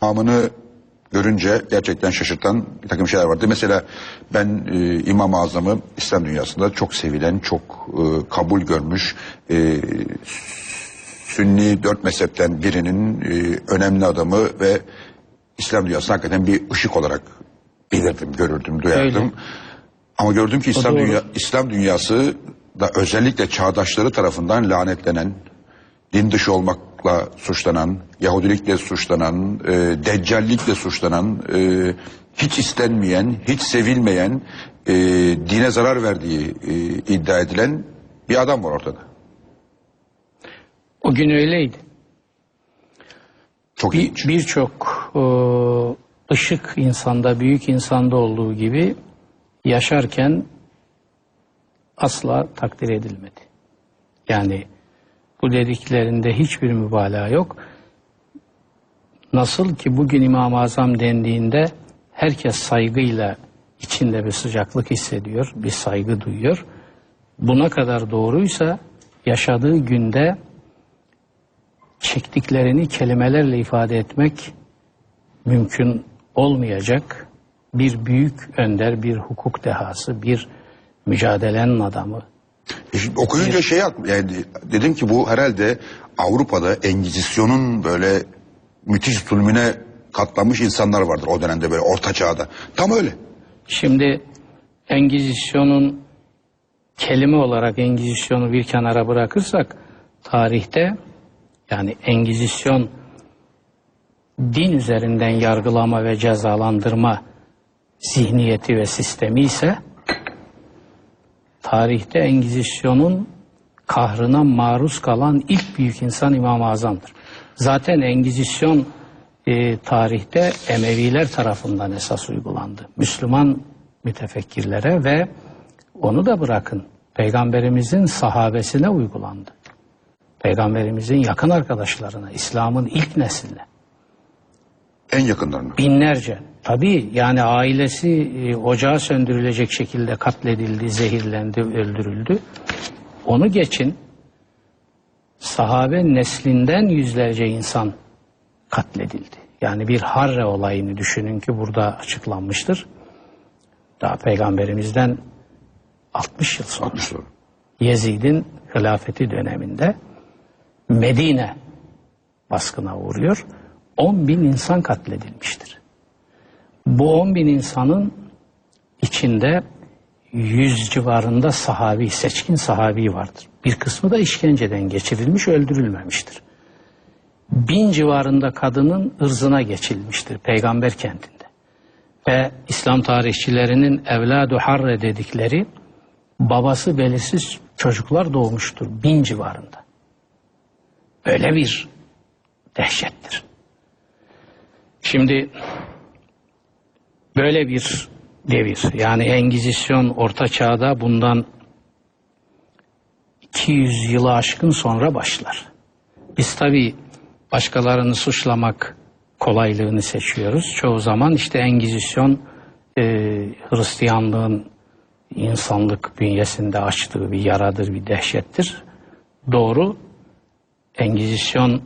Amını görünce gerçekten şaşırtan bir takım şeyler vardı. Mesela ben e, İmam-ı Azam'ı İslam dünyasında çok sevilen, çok e, kabul görmüş, e, Sünni dört mezhepten birinin e, önemli adamı ve İslam dünyasında hakikaten bir ışık olarak bilirdim, görürdüm, duyardım. Öyle. Ama gördüm ki İslam, dünya, İslam dünyası da özellikle çağdaşları tarafından lanetlenen, din dışı olmakla suçlanan, Yahudilikle suçlanan, e, deccallikle suçlanan, e, hiç istenmeyen, hiç sevilmeyen, e, dine zarar verdiği e, iddia edilen bir adam var ortada. O gün öyleydi. Çok Bir- ilginç. Birçok e, ışık insanda, büyük insanda olduğu gibi yaşarken asla takdir edilmedi. Yani bu dediklerinde hiçbir mübalağa yok. Nasıl ki bugün İmam-ı Azam dendiğinde herkes saygıyla içinde bir sıcaklık hissediyor, bir saygı duyuyor. Buna kadar doğruysa yaşadığı günde çektiklerini kelimelerle ifade etmek mümkün olmayacak bir büyük önder, bir hukuk dehası, bir mücadelenin adamı. E şimdi okuyunca şey ak- yani dedim ki bu herhalde Avrupa'da Engizisyon'un böyle müthiş zulmüne katlanmış insanlar vardır o dönemde böyle orta çağda. Tam öyle. Şimdi Engizisyon'un kelime olarak Engizisyon'u bir kenara bırakırsak tarihte yani Engizisyon din üzerinden yargılama ve cezalandırma zihniyeti ve sistemi ise tarihte Engizisyon'un kahrına maruz kalan ilk büyük insan İmam-ı Azam'dır. Zaten Engizisyon e, tarihte Emeviler tarafından esas uygulandı. Müslüman mütefekkirlere ve onu da bırakın Peygamberimizin sahabesine uygulandı. Peygamberimizin yakın arkadaşlarına, İslam'ın ilk nesline En yakınlarına. binlerce. Tabii yani ailesi e, ocağı söndürülecek şekilde katledildi, zehirlendi, öldürüldü. Onu geçin sahabe neslinden yüzlerce insan katledildi. Yani bir Harre olayını düşünün ki burada açıklanmıştır. Daha peygamberimizden 60 yıl sonra. 60 doğru. Yezid'in hilafeti döneminde Medine baskına uğruyor. 10 bin insan katledilmiştir. Bu 10 bin insanın içinde 100 civarında sahabi, seçkin sahabi vardır. Bir kısmı da işkenceden geçirilmiş, öldürülmemiştir. Bin civarında kadının ırzına geçilmiştir peygamber kentinde. Ve İslam tarihçilerinin evladu harre dedikleri babası belirsiz çocuklar doğmuştur bin civarında. Öyle bir dehşettir. Şimdi böyle bir devir yani Engizisyon orta çağda bundan 200 yılı aşkın sonra başlar. Biz tabi başkalarını suçlamak kolaylığını seçiyoruz. Çoğu zaman işte Engizisyon e, Hristiyanlığın insanlık bünyesinde açtığı bir yaradır, bir dehşettir. Doğru, Engizisyon,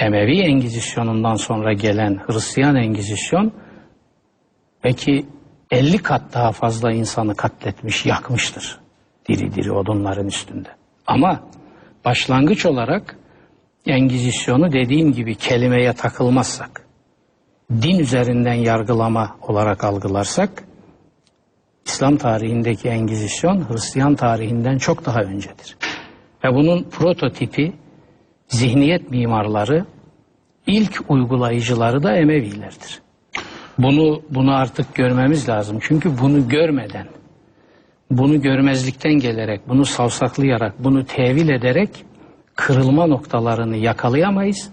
Emevi Engizisyonundan sonra gelen Hristiyan Engizisyon, belki 50 kat daha fazla insanı katletmiş, yakmıştır. Diri diri odunların üstünde. Ama başlangıç olarak Engizisyonu dediğim gibi kelimeye takılmazsak, din üzerinden yargılama olarak algılarsak, İslam tarihindeki Engizisyon Hristiyan tarihinden çok daha öncedir. Ve bunun prototipi, zihniyet mimarları, ilk uygulayıcıları da Emevilerdir. Bunu bunu artık görmemiz lazım. Çünkü bunu görmeden, bunu görmezlikten gelerek, bunu savsaklayarak, bunu tevil ederek kırılma noktalarını yakalayamayız.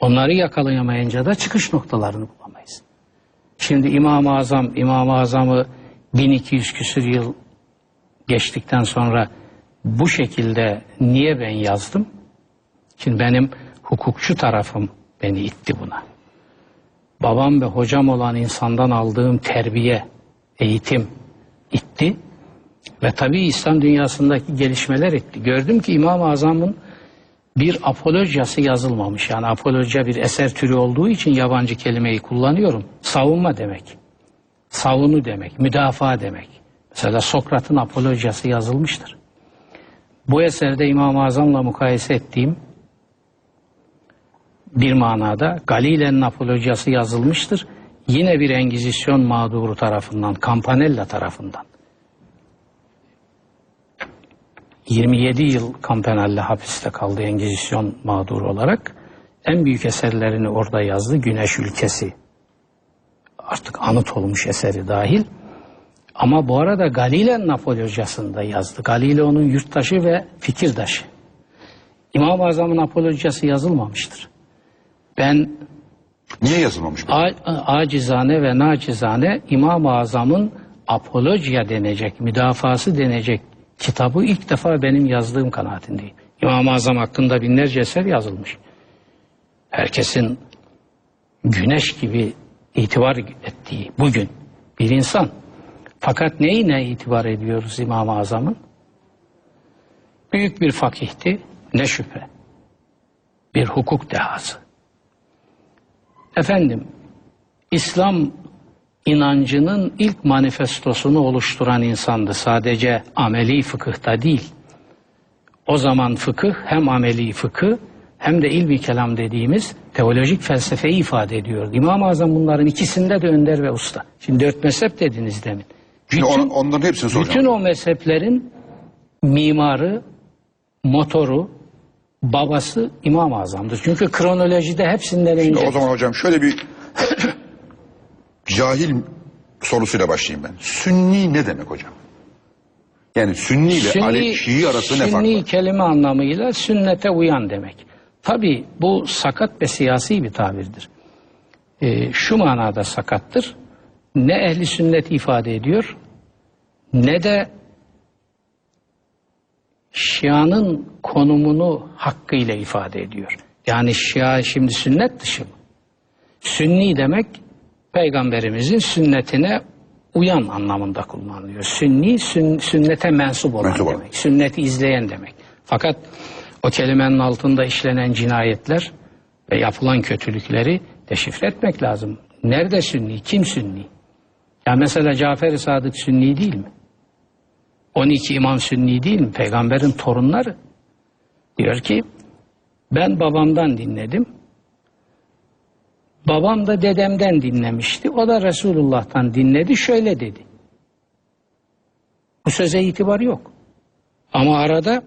Onları yakalayamayınca da çıkış noktalarını bulamayız. Şimdi İmam-ı Azam, İmam-ı Azam'ı 1200 küsür yıl geçtikten sonra bu şekilde niye ben yazdım? Şimdi benim hukukçu tarafım beni itti buna. Babam ve hocam olan insandan aldığım terbiye, eğitim itti. Ve tabii İslam dünyasındaki gelişmeler etti. Gördüm ki İmam-ı Azam'ın bir apolojası yazılmamış. Yani apoloja bir eser türü olduğu için yabancı kelimeyi kullanıyorum. Savunma demek. Savunu demek, müdafaa demek. Mesela Sokrat'ın apolojası yazılmıştır. Bu eserde İmam-ı Azam'la mukayese ettiğim bir manada Galile'nin apolojası yazılmıştır. Yine bir Engizisyon mağduru tarafından, Campanella tarafından. 27 yıl Campanella hapiste kaldı Engizisyon mağduru olarak. En büyük eserlerini orada yazdı. Güneş Ülkesi. Artık anıt olmuş eseri dahil. Ama bu arada Galile'nin apolojasında yazdı. Galile onun yurttaşı ve fikirdaşı. İmam-ı Azam'ın apolojası yazılmamıştır. Ben Niye yazılmamış bu? Acizane ve nacizane İmam-ı Azam'ın apolojiya denecek, müdafası denecek kitabı ilk defa benim yazdığım kanaatindeyim. İmam-ı Azam hakkında binlerce eser yazılmış. Herkesin güneş gibi itibar ettiği bugün bir insan. Fakat neyine itibar ediyoruz İmam-ı Azam'ın? Büyük bir fakihti, ne şüphe. Bir hukuk dehası. Efendim, İslam inancının ilk manifestosunu oluşturan insandı. Sadece ameli fıkıhta değil. O zaman fıkıh hem ameli fıkıh hem de ilmi kelam dediğimiz teolojik felsefeyi ifade ediyor. İmam-ı Azam bunların ikisinde de önder ve usta. Şimdi dört mezhep dediniz demin. Şimdi Bütün- on- onların hepsini soracağım. bütün o mezheplerin mimarı, motoru, babası İmam-ı Azam'dır. Çünkü kronolojide hepsinden önce... O zaman hocam şöyle bir cahil sorusuyla başlayayım ben. Sünni ne demek hocam? Yani Sünni ile Ali, Şii arasında ne fark Sünni var? kelime anlamıyla sünnete uyan demek. Tabi bu sakat ve siyasi bir tabirdir. Ee, şu manada sakattır. Ne ehli sünnet ifade ediyor ne de Şia'nın konumunu hakkıyla ifade ediyor. Yani Şia şimdi sünnet dışı mı? Sünni demek peygamberimizin sünnetine uyan anlamında kullanılıyor. Sünni sün- sünnete mensup olan Mensup demek. Sünneti izleyen demek. Fakat o kelimenin altında işlenen cinayetler ve yapılan kötülükleri deşifre etmek lazım. Nerede sünni? Kim sünni? Ya mesela Cafer-i Sadık sünni değil mi? 12 imam sünni değil mi? Peygamberin torunları. Diyor ki ben babamdan dinledim. Babam da dedemden dinlemişti. O da Resulullah'tan dinledi. Şöyle dedi. Bu söze itibar yok. Ama arada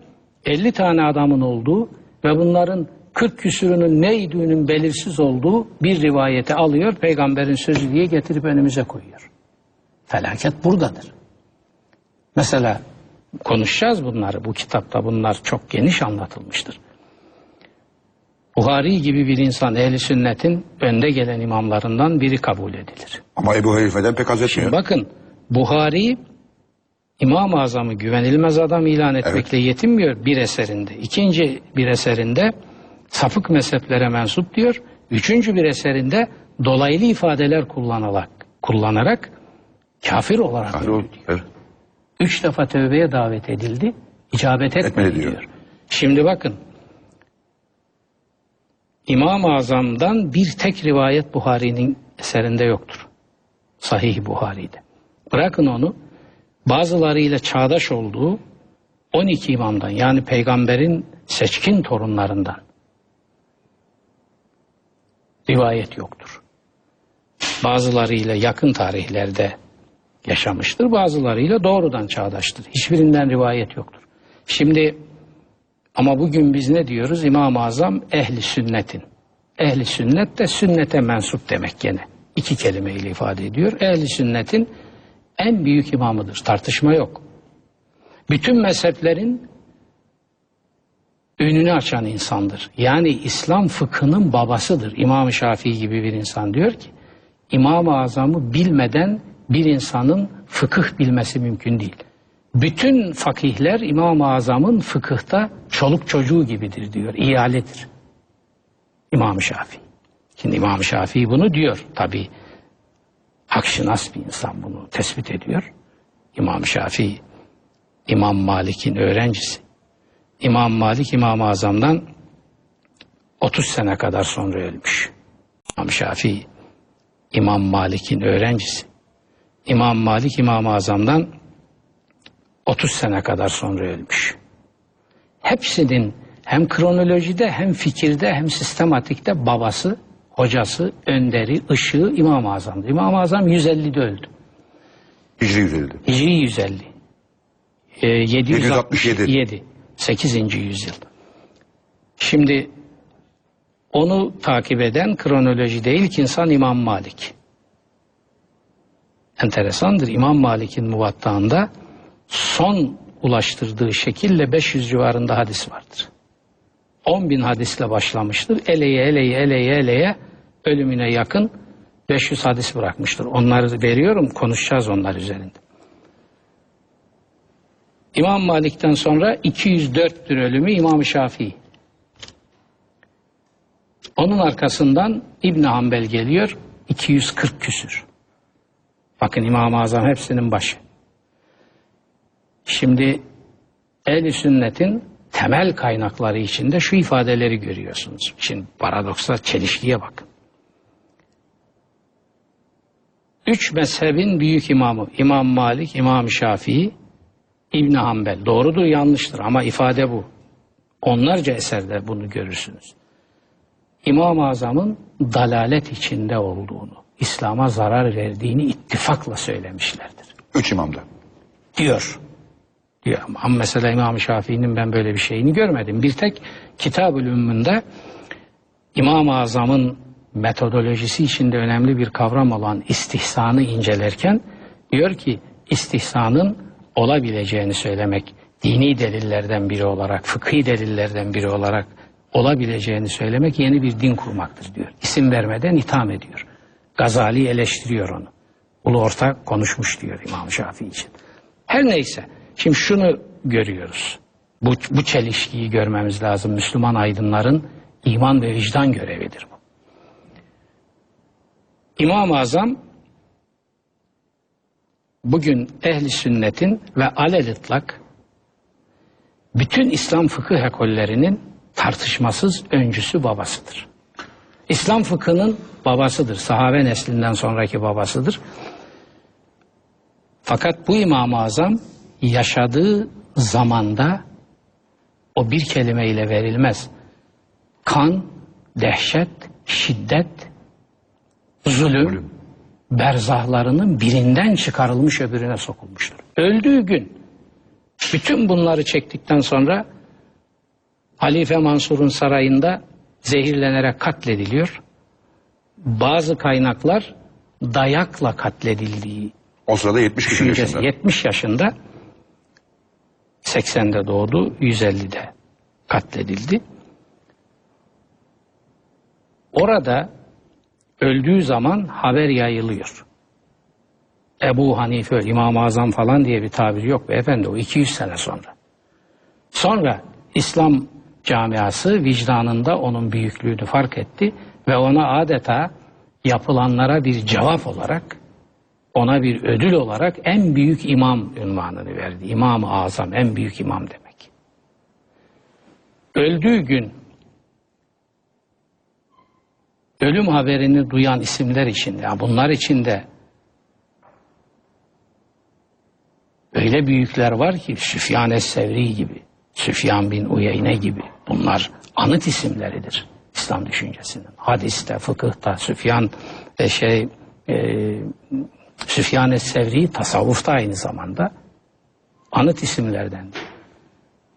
50 tane adamın olduğu ve bunların 40 küsürünün neydüğünün belirsiz olduğu bir rivayeti alıyor. Peygamberin sözü diye getirip önümüze koyuyor. Felaket buradadır. Mesela konuşacağız bunları. Bu kitapta bunlar çok geniş anlatılmıştır. Buhari gibi bir insan ehli sünnetin önde gelen imamlarından biri kabul edilir. Ama Ebu Hanife'den pek haz etmiyor. Bakın Buhari İmam-ı Azam'ı güvenilmez adam ilan etmekle yetinmiyor bir eserinde. İkinci bir eserinde sapık mezheplere mensup diyor. Üçüncü bir eserinde dolaylı ifadeler kullanarak, kullanarak kafir olarak diyor. evet. Üç defa tövbeye davet edildi. icabet etmedi Etmedi diyor. diyor. Şimdi bakın. İmam-ı Azam'dan bir tek rivayet Buhari'nin eserinde yoktur. Sahih Buhari'de. Bırakın onu bazılarıyla çağdaş olduğu 12 imamdan yani peygamberin seçkin torunlarından rivayet yoktur. Bazılarıyla yakın tarihlerde yaşamıştır. Bazılarıyla doğrudan çağdaştır. Hiçbirinden rivayet yoktur. Şimdi ama bugün biz ne diyoruz? İmam-ı Azam ehli sünnetin. Ehli sünnet de sünnete mensup demek gene. İki kelimeyle ifade ediyor. Ehli sünnetin en büyük imamıdır. Tartışma yok. Bütün mezheplerin önünü açan insandır. Yani İslam fıkhının babasıdır. İmam-ı Şafii gibi bir insan diyor ki İmam-ı Azam'ı bilmeden bir insanın fıkıh bilmesi mümkün değil. Bütün fakihler İmam-ı Azam'ın fıkıhta çoluk çocuğu gibidir diyor. İyaledir. İmam-ı Şafii. Şimdi İmam-ı Şafii bunu diyor. Tabi hakşinas bir insan bunu tespit ediyor. İmam-ı Şafii İmam Malik'in öğrencisi. İmam Malik İmam-ı Azam'dan 30 sene kadar sonra ölmüş. İmam Şafii, İmam Malik'in öğrencisi. İmam Malik İmam-ı Azam'dan 30 sene kadar sonra ölmüş. Hepsinin hem kronolojide hem fikirde hem sistematikte babası, hocası, önderi, ışığı İmam-ı Azam'dı. İmam-ı Azam 150'de öldü. Hicri 150'de. Hicri 150. Ee, 767. 767. 8. yüzyıl. Şimdi onu takip eden kronolojide ilk insan İmam Malik. Enteresandır. İmam Malik'in muvattağında son ulaştırdığı şekille 500 civarında hadis vardır. 10 bin hadisle başlamıştır. Eleye eleye eleye eleye ölümüne yakın 500 hadis bırakmıştır. Onları veriyorum konuşacağız onlar üzerinde. İmam Malik'ten sonra 204'tür ölümü İmam Şafii. Onun arkasından İbn Hanbel geliyor 240 küsür. Bakın İmam-ı Azam hepsinin başı. Şimdi ehl sünnetin temel kaynakları içinde şu ifadeleri görüyorsunuz. Şimdi paradoksa çelişkiye bakın. Üç mezhebin büyük imamı İmam Malik, İmam Şafii, İbn Hanbel. Doğrudur yanlıştır ama ifade bu. Onlarca eserde bunu görürsünüz. İmam-ı Azam'ın dalalet içinde olduğunu, İslam'a zarar verdiğini ittifakla söylemişlerdir. Üç imamda. Diyor. Diyor. Ama mesela İmam Şafii'nin ben böyle bir şeyini görmedim. Bir tek Kitab-ül Ümmü'nde İmam-ı Azam'ın metodolojisi içinde önemli bir kavram olan istihsanı incelerken diyor ki istihsanın olabileceğini söylemek dini delillerden biri olarak, fıkhi delillerden biri olarak olabileceğini söylemek yeni bir din kurmaktır diyor. İsim vermeden itham ediyor. Gazali eleştiriyor onu. Ulu orta konuşmuş diyor İmam Şafii için. Her neyse şimdi şunu görüyoruz. Bu, bu çelişkiyi görmemiz lazım. Müslüman aydınların iman ve vicdan görevidir bu. İmam-ı Azam bugün ehli sünnetin ve alel ıtlak bütün İslam fıkıh ekollerinin tartışmasız öncüsü babasıdır. İslam fıkhının babasıdır. Sahabe neslinden sonraki babasıdır. Fakat bu İmam-ı Azam yaşadığı zamanda o bir kelimeyle verilmez. Kan, dehşet, şiddet, zulüm, berzahlarının birinden çıkarılmış öbürüne sokulmuştur. Öldüğü gün bütün bunları çektikten sonra Halife Mansur'un sarayında zehirlenerek katlediliyor. Bazı kaynaklar dayakla katledildiği O sırada 70 küsur düşüncesi. yaşında. 70 yaşında 80'de doğdu, 150'de katledildi. Orada öldüğü zaman haber yayılıyor. Ebu Hanife, İmam-ı Azam falan diye bir tabir yok beyefendi o 200 sene sonra. Sonra İslam camiası vicdanında onun büyüklüğünü fark etti ve ona adeta yapılanlara bir cevap olarak ona bir ödül olarak en büyük imam ünvanını verdi. İmam-ı Azam en büyük imam demek. Öldüğü gün ölüm haberini duyan isimler için, ya bunlar içinde öyle büyükler var ki Süfyan Es-Sevri gibi, Süfyan bin Uyeyne gibi bunlar anıt isimleridir İslam düşüncesinin. Hadiste, fıkıhta, Süfyan e, şey e, Süfyan Es-Sevri tasavvufta aynı zamanda anıt isimlerden.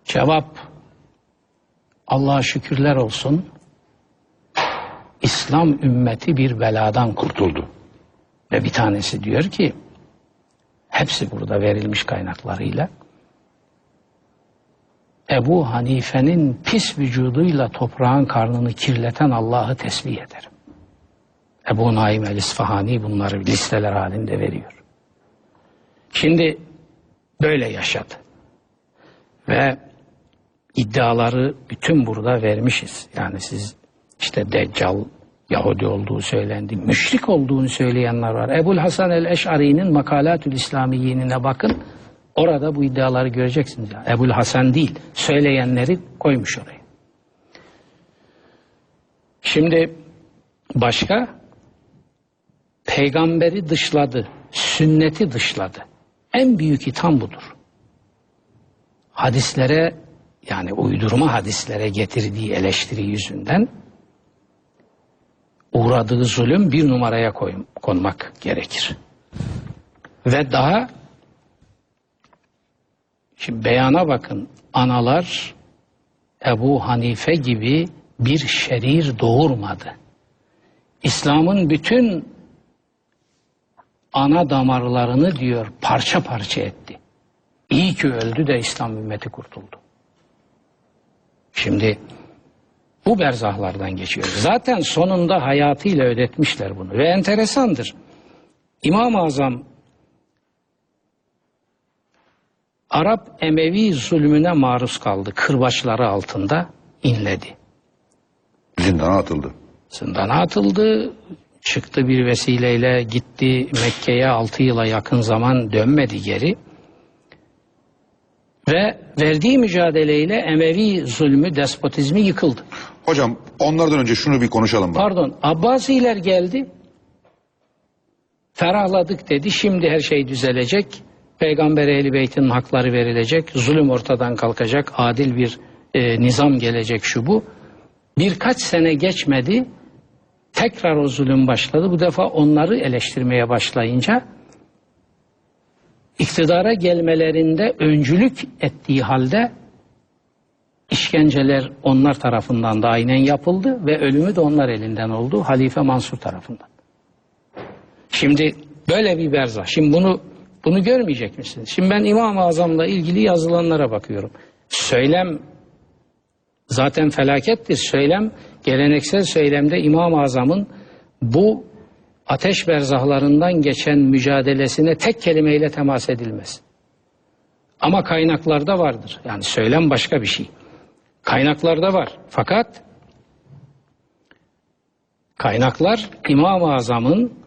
Cevap Allah'a şükürler olsun İslam ümmeti bir beladan. Kurtuldu. Ve bir tanesi diyor ki hepsi burada verilmiş kaynaklarıyla Ebu Hanife'nin pis vücuduyla toprağın karnını kirleten Allah'ı tesbih ederim. Ebu Naim el-İsfahani bunları listeler halinde veriyor. Şimdi böyle yaşadı. Ve iddiaları bütün burada vermişiz. Yani siz işte Deccal Yahudi olduğu söylendi. Müşrik olduğunu söyleyenler var. Ebul Hasan el-Eş'ari'nin Makalatül İslamiyyenine bakın. Orada bu iddiaları göreceksiniz. Yani. Ebul Hasan değil. Söyleyenleri koymuş oraya. Şimdi başka peygamberi dışladı, sünneti dışladı. En büyük itham budur. Hadislere yani uydurma hadislere getirdiği eleştiri yüzünden uğradığı zulüm bir numaraya koy- konmak gerekir. Ve daha şimdi beyana bakın analar Ebu Hanife gibi bir şerir doğurmadı. İslam'ın bütün ana damarlarını diyor parça parça etti. İyi ki öldü de İslam ümmeti kurtuldu. Şimdi bu berzahlardan geçiyor. Zaten sonunda hayatıyla ödetmişler bunu. Ve enteresandır. İmam-ı Azam Arap Emevi zulmüne maruz kaldı. Kırbaçları altında inledi. Zindana atıldı. Zindana atıldı. Çıktı bir vesileyle gitti Mekke'ye 6 yıla yakın zaman dönmedi geri. Ve verdiği mücadeleyle Emevi zulmü, despotizmi yıkıldı. Hocam onlardan önce şunu bir konuşalım. Bak. Pardon, Abbasiler geldi. Ferahladık dedi. Şimdi her şey düzelecek. Peygamber ehli beytinin hakları verilecek. Zulüm ortadan kalkacak. Adil bir e, nizam gelecek şu bu. Birkaç sene geçmedi. Tekrar o zulüm başladı. Bu defa onları eleştirmeye başlayınca iktidara gelmelerinde öncülük ettiği halde işkenceler onlar tarafından da aynen yapıldı ve ölümü de onlar elinden oldu. Halife Mansur tarafından. Şimdi böyle bir berzah. Şimdi bunu bunu görmeyecek misiniz? Şimdi ben İmam-ı Azam'la ilgili yazılanlara bakıyorum. Söylem zaten felakettir. Söylem, geleneksel söylemde İmam-ı Azam'ın bu ateş berzahlarından geçen mücadelesine tek kelimeyle temas edilmez. Ama kaynaklarda vardır. Yani söylem başka bir şey. Kaynaklarda var. Fakat kaynaklar İmam-ı Azam'ın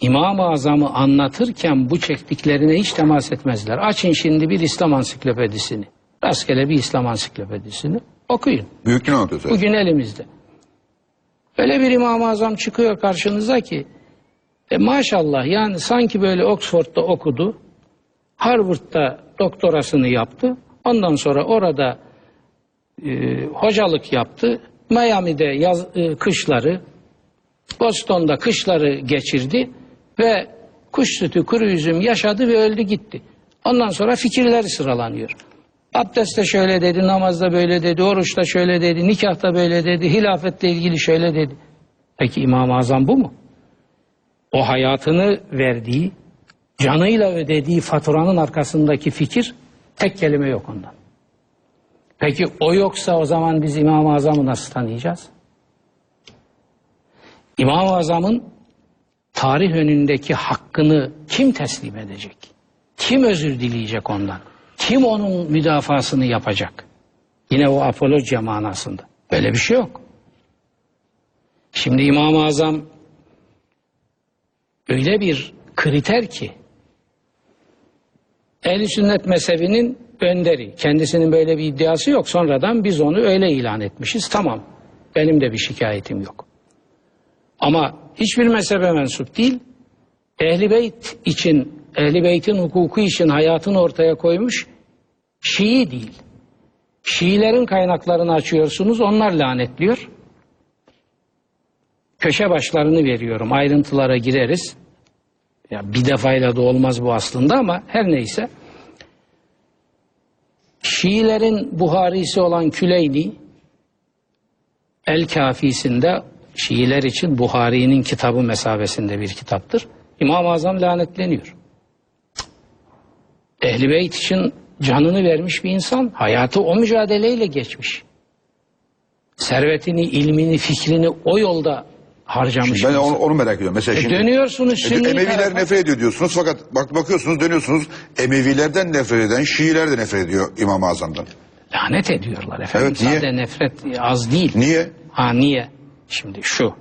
İmam-ı Azam'ı anlatırken bu çektiklerine hiç temas etmezler. Açın şimdi bir İslam ansiklopedisini. Rastgele bir İslam ansiklopedisini okuyun. Büyük gün anlatıyor zaten. Bugün elimizde. Öyle bir İmam-ı Azam çıkıyor karşınıza ki e maşallah yani sanki böyle Oxford'da okudu. Harvard'da doktorasını yaptı. Ondan sonra orada e, hocalık yaptı. Miami'de yaz, e, kışları, Boston'da kışları geçirdi ve kuş sütü, kuru üzüm yaşadı ve öldü gitti. Ondan sonra fikirleri sıralanıyor. Abdestte şöyle dedi, namazda böyle dedi, oruçta şöyle dedi, nikahta böyle dedi, hilafetle ilgili şöyle dedi. Peki İmam-ı Azam bu mu? O hayatını verdiği, canıyla ödediği faturanın arkasındaki fikir tek kelime yok ondan. Peki o yoksa o zaman biz İmam-ı Azam'ı nasıl tanıyacağız? İmam-ı Azam'ın tarih önündeki hakkını kim teslim edecek? Kim özür dileyecek ondan? Kim onun müdafasını yapacak? Yine o apolojiya manasında. Böyle bir şey yok. Şimdi İmam-ı Azam öyle bir kriter ki Ehl-i Sünnet mezhebinin önderi. Kendisinin böyle bir iddiası yok. Sonradan biz onu öyle ilan etmişiz. Tamam. Benim de bir şikayetim yok. Ama hiçbir mezhebe mensup değil. Ehli Beyt için, Ehli Beyt'in hukuku için hayatını ortaya koymuş Şii değil. Şiilerin kaynaklarını açıyorsunuz, onlar lanetliyor. Köşe başlarını veriyorum, ayrıntılara gireriz. Ya bir defayla da olmaz bu aslında ama her neyse. Şiilerin Buharisi olan Küleyni El Kafisinde Şiiler için Buhari'nin kitabı mesabesinde bir kitaptır. İmam-ı Azam lanetleniyor. Ehli Beyt için canını vermiş bir insan. Hayatı o mücadeleyle geçmiş. Servetini, ilmini, fikrini o yolda harcamış. Ben bir onu, onu merak ediyorum. Mesela E şimdi dönüyorsunuz E, Sünni Emeviler tarafa. nefret ediyor diyorsunuz fakat bak bakıyorsunuz dönüyorsunuz Emevilerden nefret eden Şiiler de nefret ediyor İmam-ı Azam'dan. Lanet ediyorlar efendim. Evet, niye? Sadece nefret az değil. Niye? Ha niye? Şimdi şu.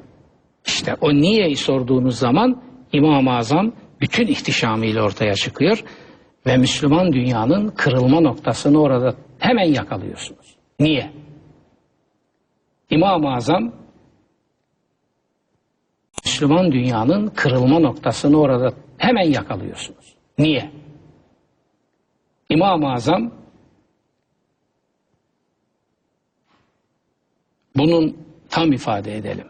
İşte o niyeyi sorduğunuz zaman İmam-ı Azam bütün ihtişamıyla ortaya çıkıyor ve Müslüman dünyanın kırılma noktasını orada hemen yakalıyorsunuz. Niye? İmam-ı Azam Müslüman dünyanın kırılma noktasını orada hemen yakalıyorsunuz. Niye? İmam-ı Azam bunun tam ifade edelim.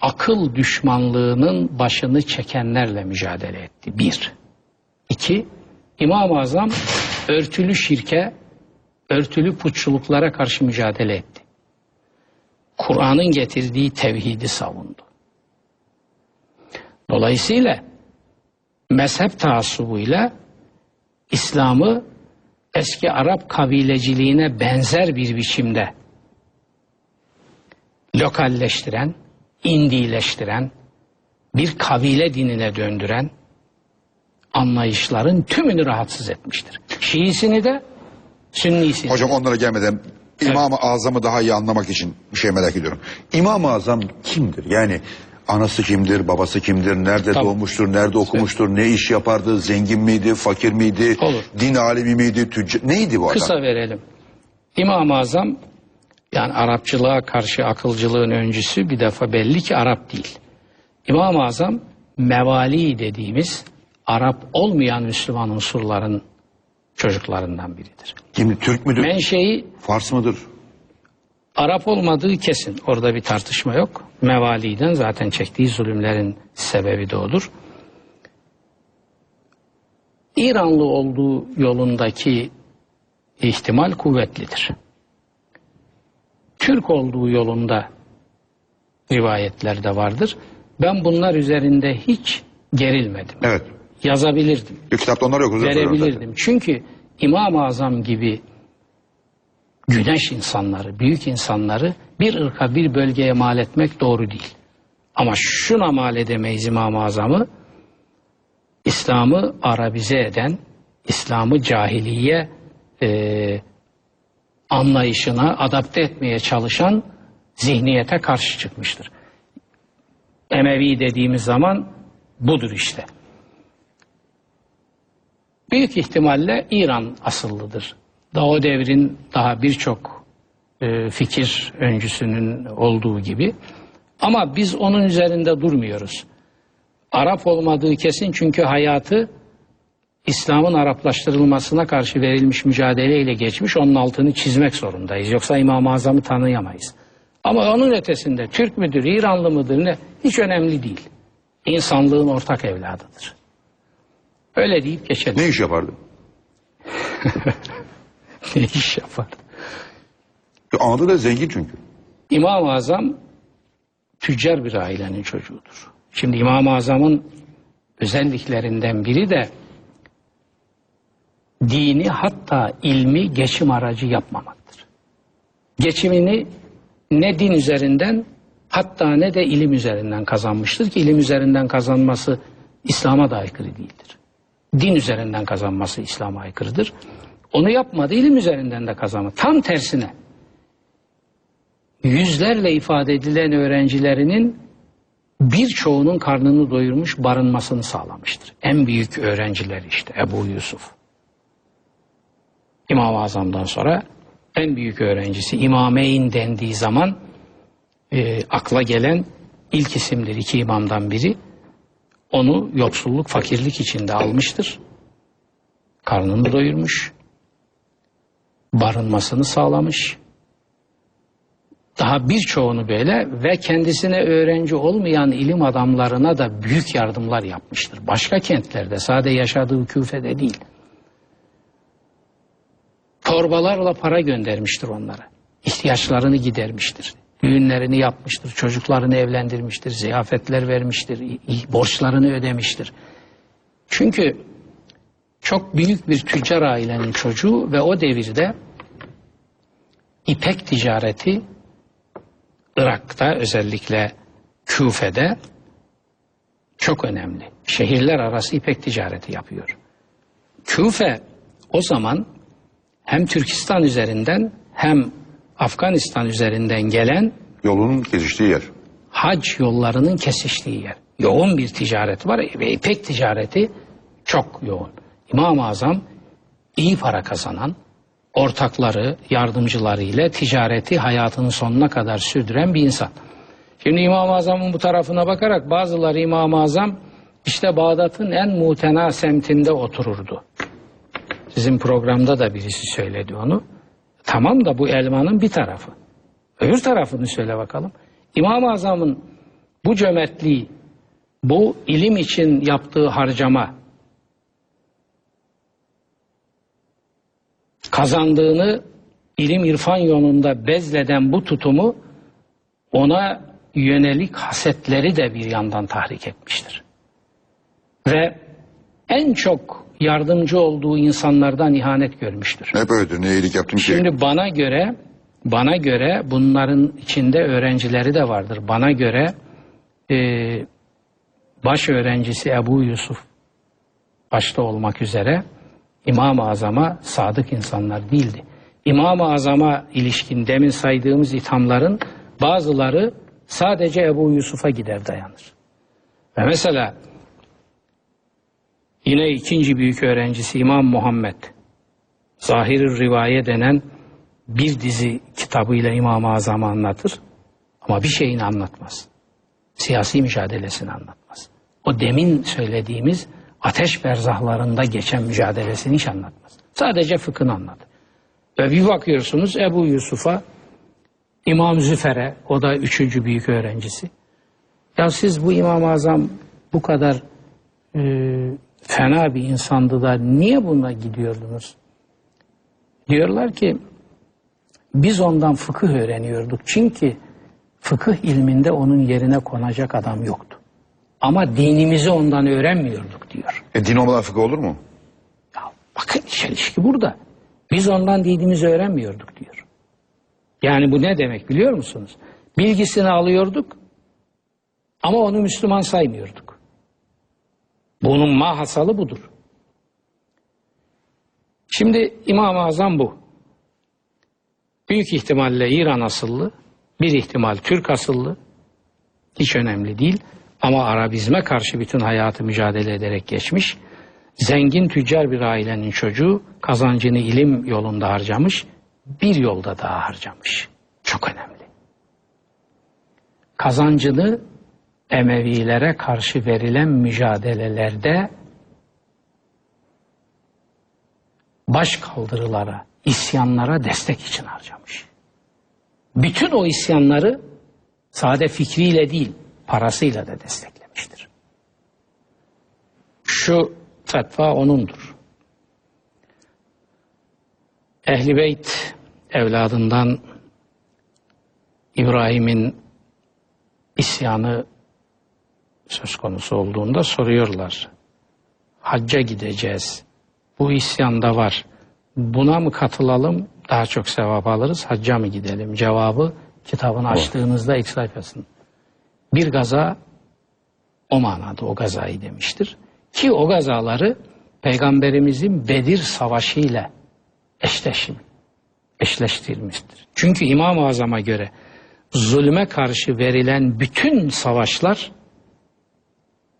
Akıl düşmanlığının başını çekenlerle mücadele etti. Bir. İki, İmam-ı Azam örtülü şirke, örtülü putçuluklara karşı mücadele etti. Kur'an'ın getirdiği tevhidi savundu. Dolayısıyla mezhep taassubuyla İslam'ı eski Arap kabileciliğine benzer bir biçimde lokalleştiren, indileştiren, bir kabile dinine döndüren anlayışların tümünü rahatsız etmiştir. Şiisini de, Sünnisini de. Hocam onlara gelmeden İmam-ı Azam'ı daha iyi anlamak için bir şey merak ediyorum. İmam-ı Azam kimdir? Yani anası kimdir, babası kimdir, nerede Tabii. doğmuştur, nerede okumuştur, ne iş yapardı, zengin miydi, fakir miydi, Olur. din alimi miydi, tüccar, neydi bu adam? Kısa verelim. İmam-ı Azam yani Arapçılığa karşı akılcılığın öncüsü bir defa belli ki Arap değil. İmam-ı Azam mevali dediğimiz Arap olmayan Müslüman unsurların çocuklarından biridir. Kim, Türk müdür, Menşei Fars mıdır? Arap olmadığı kesin. Orada bir tartışma yok. Mevali'den zaten çektiği zulümlerin sebebi de odur. İranlı olduğu yolundaki ihtimal kuvvetlidir. Türk olduğu yolunda rivayetler de vardır. Ben bunlar üzerinde hiç gerilmedim. Evet. Yazabilirdim Bir kitapta onlar yok. verebilirdim. Çünkü İmam-ı Azam gibi güneş insanları, büyük insanları bir ırka bir bölgeye mal etmek doğru değil. Ama şuna mal edemeyiz İmam-ı Azam'ı İslam'ı Arabize eden, İslam'ı cahiliye e, anlayışına adapte etmeye çalışan zihniyete karşı çıkmıştır. Emevi dediğimiz zaman budur işte. Büyük ihtimalle İran asıllıdır. Daha o devrin daha birçok e, fikir öncüsünün olduğu gibi. Ama biz onun üzerinde durmuyoruz. Arap olmadığı kesin çünkü hayatı İslam'ın Araplaştırılmasına karşı verilmiş mücadeleyle geçmiş. Onun altını çizmek zorundayız. Yoksa İmam-ı Azam'ı tanıyamayız. Ama onun ötesinde Türk müdür, İranlı mıdır ne hiç önemli değil. İnsanlığın ortak evladıdır. Öyle deyip geçelim. Ne iş yapardı? ne iş yapar? Anadolu zengin çünkü. İmam-ı Azam tüccar bir ailenin çocuğudur. Şimdi İmam-ı Azam'ın özelliklerinden biri de dini hatta ilmi geçim aracı yapmamaktır. Geçimini ne din üzerinden hatta ne de ilim üzerinden kazanmıştır ki ilim üzerinden kazanması İslam'a da aykırı değildir. Din üzerinden kazanması İslam'a aykırıdır. Onu yapmadı ilim üzerinden de kazanmadı. Tam tersine yüzlerle ifade edilen öğrencilerinin birçoğunun karnını doyurmuş barınmasını sağlamıştır. En büyük öğrenciler işte Ebu Yusuf. İmam-ı Azam'dan sonra en büyük öğrencisi İmameyn dendiği zaman e, akla gelen ilk isimdir iki imamdan biri. Onu yoksulluk, fakirlik içinde almıştır. Karnını doyurmuş. Barınmasını sağlamış. Daha birçoğunu böyle ve kendisine öğrenci olmayan ilim adamlarına da büyük yardımlar yapmıştır. Başka kentlerde sadece yaşadığı küfede değil. Torbalarla para göndermiştir onlara. İhtiyaçlarını gidermiştir. Düğünlerini yapmıştır, çocuklarını evlendirmiştir, ziyafetler vermiştir, borçlarını ödemiştir. Çünkü çok büyük bir tüccar ailenin çocuğu ve o devirde ipek ticareti Irak'ta özellikle Küfe'de çok önemli. Şehirler arası ipek ticareti yapıyor. Küfe o zaman hem Türkistan üzerinden hem Afganistan üzerinden gelen Yolunun kesiştiği yer. hac yollarının kesiştiği yer. Yoğun bir ticaret var ve ipek ticareti çok yoğun. İmam-ı Azam iyi para kazanan, ortakları, yardımcıları ile ticareti hayatının sonuna kadar sürdüren bir insan. Şimdi İmam-ı Azam'ın bu tarafına bakarak bazıları İmam-ı Azam işte Bağdat'ın en mutena semtinde otururdu. Sizin programda da birisi söyledi onu. Tamam da bu elmanın bir tarafı. Öbür tarafını söyle bakalım. İmam-ı Azam'ın bu cömertliği, bu ilim için yaptığı harcama, kazandığını ilim irfan yolunda bezleden bu tutumu ona yönelik hasetleri de bir yandan tahrik etmiştir. Ve en çok yardımcı olduğu insanlardan ihanet görmüştür. Hep öyledir. Ne iyilik yaptın ki? Şimdi bana göre bana göre bunların içinde öğrencileri de vardır. Bana göre e, baş öğrencisi Ebu Yusuf başta olmak üzere İmam-ı Azam'a sadık insanlar değildi. İmam-ı Azam'a ilişkin demin saydığımız ithamların bazıları sadece Ebu Yusuf'a gider dayanır. Ve mesela yine ikinci büyük öğrencisi İmam Muhammed Zahir-i Rivaye denen bir dizi kitabıyla İmam-ı Azam'ı anlatır ama bir şeyini anlatmaz. Siyasi mücadelesini anlatmaz. O demin söylediğimiz ateş berzahlarında geçen mücadelesini hiç anlatmaz. Sadece fıkhını anlatır. Ve bir bakıyorsunuz Ebu Yusuf'a, İmam Züfer'e, o da üçüncü büyük öğrencisi. Ya siz bu İmam-ı Azam bu kadar e, fena bir insandı da niye buna gidiyordunuz? Diyorlar ki biz ondan fıkıh öğreniyorduk. Çünkü fıkıh ilminde onun yerine konacak adam yoktu. Ama dinimizi ondan öğrenmiyorduk diyor. E, din olmadan fıkıh olur mu? Ya bakın çelişki burada. Biz ondan dinimizi öğrenmiyorduk diyor. Yani bu ne demek biliyor musunuz? Bilgisini alıyorduk ama onu Müslüman saymıyorduk. Bunun mahasalı budur. Şimdi İmam-ı Azam bu. Büyük ihtimalle İran asıllı, bir ihtimal Türk asıllı, hiç önemli değil. Ama Arabizme karşı bütün hayatı mücadele ederek geçmiş. Zengin tüccar bir ailenin çocuğu kazancını ilim yolunda harcamış, bir yolda daha harcamış. Çok önemli. Kazancını Emevilere karşı verilen mücadelelerde baş kaldırılara, isyanlara destek için harcamış. Bütün o isyanları sade fikriyle değil, parasıyla da desteklemiştir. Şu fetva onundur. Ehli Beyt evladından İbrahim'in isyanı söz konusu olduğunda soruyorlar. Hacca gideceğiz. Bu isyanda var. Buna mı katılalım? Daha çok sevap alırız. Hacca mı gidelim? Cevabı kitabını açtığınızda ilk sayfasında. Bir gaza o manada o gazayı demiştir. Ki o gazaları Peygamberimizin Bedir Savaşı ile eşleşim, eşleştirilmiştir. Çünkü İmam-ı Azam'a göre zulme karşı verilen bütün savaşlar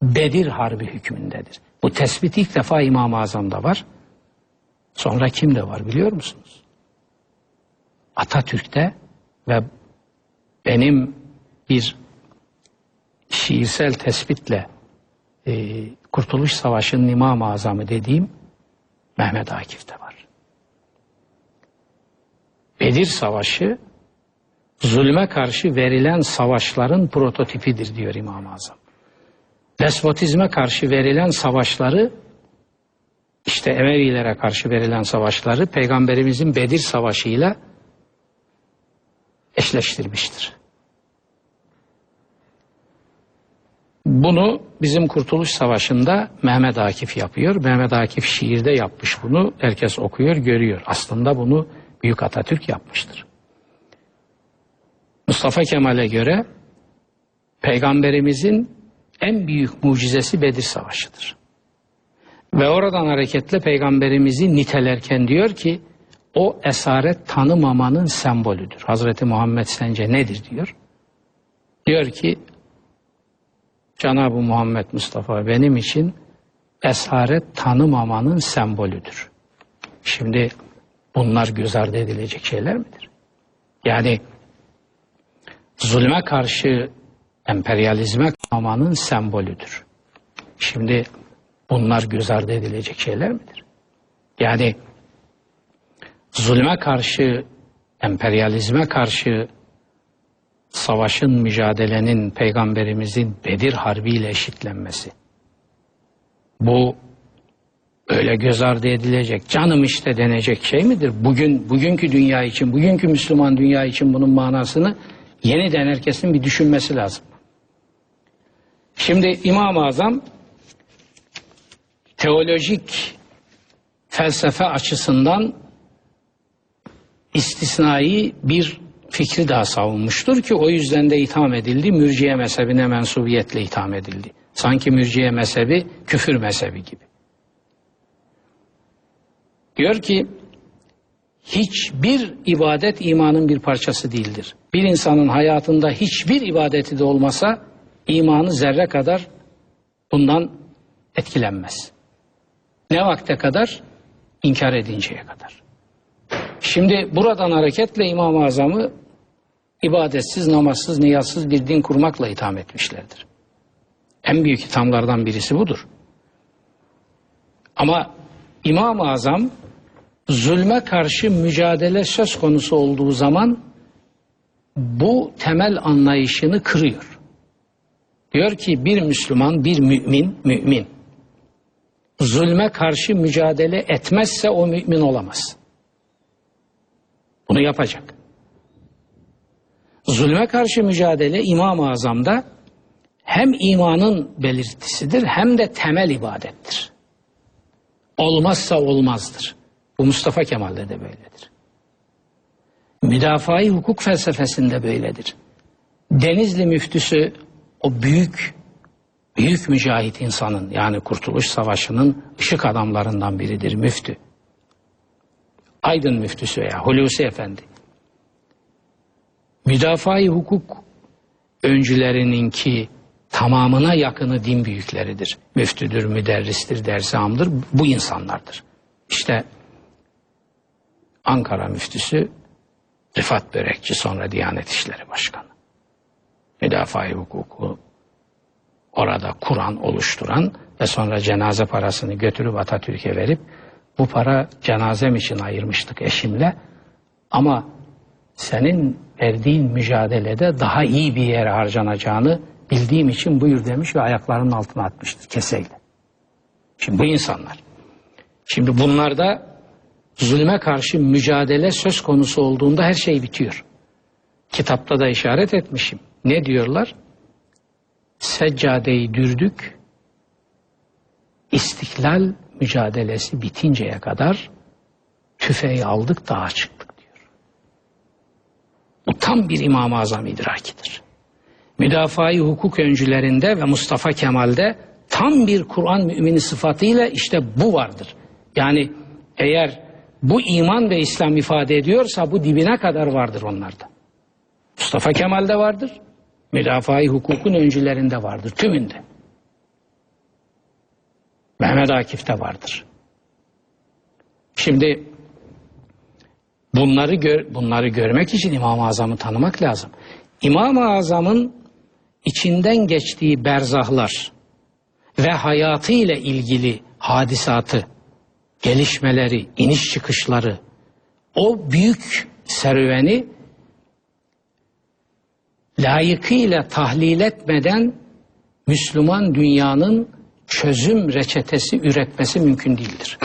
Bedir Harbi hükmündedir. Bu tespit ilk defa İmam-ı Azam'da var. Sonra kimde var biliyor musunuz? Atatürk'te ve benim bir şiirsel tespitle e, Kurtuluş Savaşı'nın İmam-ı Azamı dediğim Mehmet Akif'te var. Bedir Savaşı zulme karşı verilen savaşların prototipidir diyor İmam-ı Azam. Despotizme karşı verilen savaşları işte Emevilere karşı verilen savaşları Peygamberimizin Bedir Savaşı ile eşleştirmiştir. Bunu bizim Kurtuluş Savaşı'nda Mehmet Akif yapıyor. Mehmet Akif şiirde yapmış bunu. Herkes okuyor, görüyor. Aslında bunu Büyük Atatürk yapmıştır. Mustafa Kemal'e göre Peygamberimizin en büyük mucizesi Bedir Savaşı'dır. Ve oradan hareketle Peygamberimizi nitelerken diyor ki o esaret tanımamanın sembolüdür. Hazreti Muhammed sence nedir diyor. Diyor ki Cenab-ı Muhammed Mustafa benim için esaret tanımamanın sembolüdür. Şimdi bunlar göz ardı edilecek şeyler midir? Yani zulme karşı emperyalizme kalmanın sembolüdür. Şimdi bunlar göz ardı edilecek şeyler midir? Yani zulme karşı, emperyalizme karşı savaşın, mücadelenin peygamberimizin Bedir Harbi ile eşitlenmesi. Bu öyle göz ardı edilecek, canım işte denecek şey midir? Bugün, bugünkü dünya için, bugünkü Müslüman dünya için bunun manasını yeniden herkesin bir düşünmesi lazım. Şimdi İmam-ı Azam teolojik felsefe açısından istisnai bir fikri daha savunmuştur ki o yüzden de itham edildi. Mürciye mezhebine mensubiyetle itham edildi. Sanki mürciye mezhebi küfür mezhebi gibi. Diyor ki hiçbir ibadet imanın bir parçası değildir. Bir insanın hayatında hiçbir ibadeti de olmasa imanı zerre kadar bundan etkilenmez. Ne vakte kadar? İnkar edinceye kadar. Şimdi buradan hareketle İmam-ı Azam'ı ibadetsiz, namazsız, niyazsız bir din kurmakla itham etmişlerdir. En büyük ithamlardan birisi budur. Ama İmam-ı Azam zulme karşı mücadele söz konusu olduğu zaman bu temel anlayışını kırıyor. Diyor ki bir Müslüman, bir mümin, mümin zulme karşı mücadele etmezse o mümin olamaz. Bunu yapacak. Zulme karşı mücadele İmam-ı Azam'da hem imanın belirtisidir hem de temel ibadettir. Olmazsa olmazdır. Bu Mustafa Kemal'de de böyledir. Müdafaa-i hukuk felsefesinde böyledir. Denizli müftüsü o büyük büyük mücahit insanın yani Kurtuluş Savaşı'nın ışık adamlarından biridir müftü. Aydın müftüsü veya Hulusi Efendi. Müdafaa-i hukuk öncülerininki tamamına yakını din büyükleridir. Müftüdür, müderristir, dersamdır. Bu insanlardır. İşte Ankara müftüsü Rıfat Börekçi sonra Diyanet İşleri Başkanı. Müdafaa-i hukuku orada Kur'an oluşturan ve sonra cenaze parasını götürüp Atatürk'e verip bu para cenazem için ayırmıştık eşimle ama senin verdiğin mücadelede daha iyi bir yere harcanacağını bildiğim için buyur demiş ve ayaklarının altına atmıştır keseyle. Şimdi bu insanlar. Şimdi bunlarda zulme karşı mücadele söz konusu olduğunda her şey bitiyor. Kitapta da işaret etmişim. Ne diyorlar? Seccadeyi dürdük, istiklal mücadelesi bitinceye kadar tüfeği aldık dağa çıktık diyor. Bu tam bir İmam-ı Azam idrakidir. Müdafaa-i hukuk öncülerinde ve Mustafa Kemal'de tam bir Kur'an mümini sıfatıyla işte bu vardır. Yani eğer bu iman ve İslam ifade ediyorsa bu dibine kadar vardır onlarda. Mustafa Kemal'de vardır. Müdafaa-i hukukun öncülerinde vardır. Tümünde. Mehmet Akif'te vardır. Şimdi bunları gör, bunları görmek için İmam-ı Azam'ı tanımak lazım. İmam-ı Azam'ın içinden geçtiği berzahlar ve hayatı ile ilgili hadisatı, gelişmeleri, iniş çıkışları, o büyük serüveni layıkıyla tahlil etmeden Müslüman dünyanın çözüm reçetesi üretmesi mümkün değildir.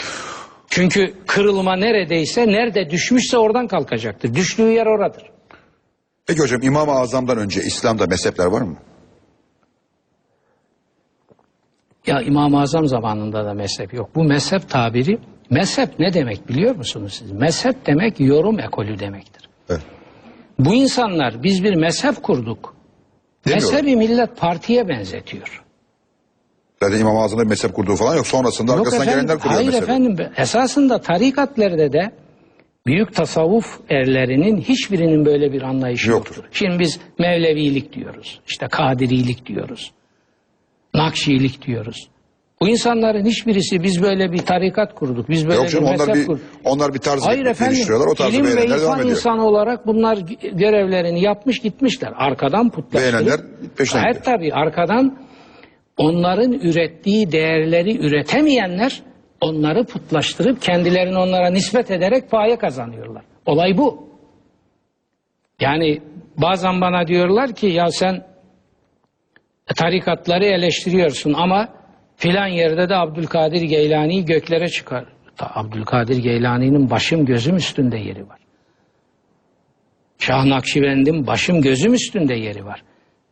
Çünkü kırılma neredeyse, nerede düşmüşse oradan kalkacaktır. Düştüğü yer oradır. Peki hocam İmam-ı Azam'dan önce İslam'da mezhepler var mı? Ya İmam-ı Azam zamanında da mezhep yok. Bu mezhep tabiri, mezhep ne demek biliyor musunuz siz? Mezhep demek yorum ekolü demektir. Evet. Bu insanlar biz bir mezhep kurduk. Demiyorum. Mezhebi millet partiye benzetiyor. Zaten İmam-ı Azam'da mezhep kurduğu falan yok. Sonrasında Yok arkasından efendim, gelenler kuruyor hayır mezhebi. efendim esasında tarikatlerde de büyük tasavvuf erlerinin hiçbirinin böyle bir anlayışı Yoktur. yoktur. Şimdi biz Mevlevilik diyoruz. işte Kadirilik diyoruz. Nakşilik diyoruz. Bu insanların hiçbirisi biz böyle bir tarikat kurduk. Biz böyle Yok canım bir onlar bir, kurduk. onlar bir tarz Hayır efendim. geliştiriyorlar. O tarzı ilim ve beğenenler devam irfan ediyor. insanı olarak bunlar görevlerini yapmış gitmişler. Arkadan putlaştırıp. Beğenenler peşinden Gayet gidiyor. tabii arkadan onların ürettiği değerleri üretemeyenler onları putlaştırıp kendilerini onlara nispet ederek paye kazanıyorlar. Olay bu. Yani bazen bana diyorlar ki ya sen tarikatları eleştiriyorsun ama filan yerde de Abdülkadir Geylani'yi göklere çıkar. Ta Abdülkadir Geylani'nin başım gözüm üstünde yeri var. Şah Nakşibend'in başım gözüm üstünde yeri var.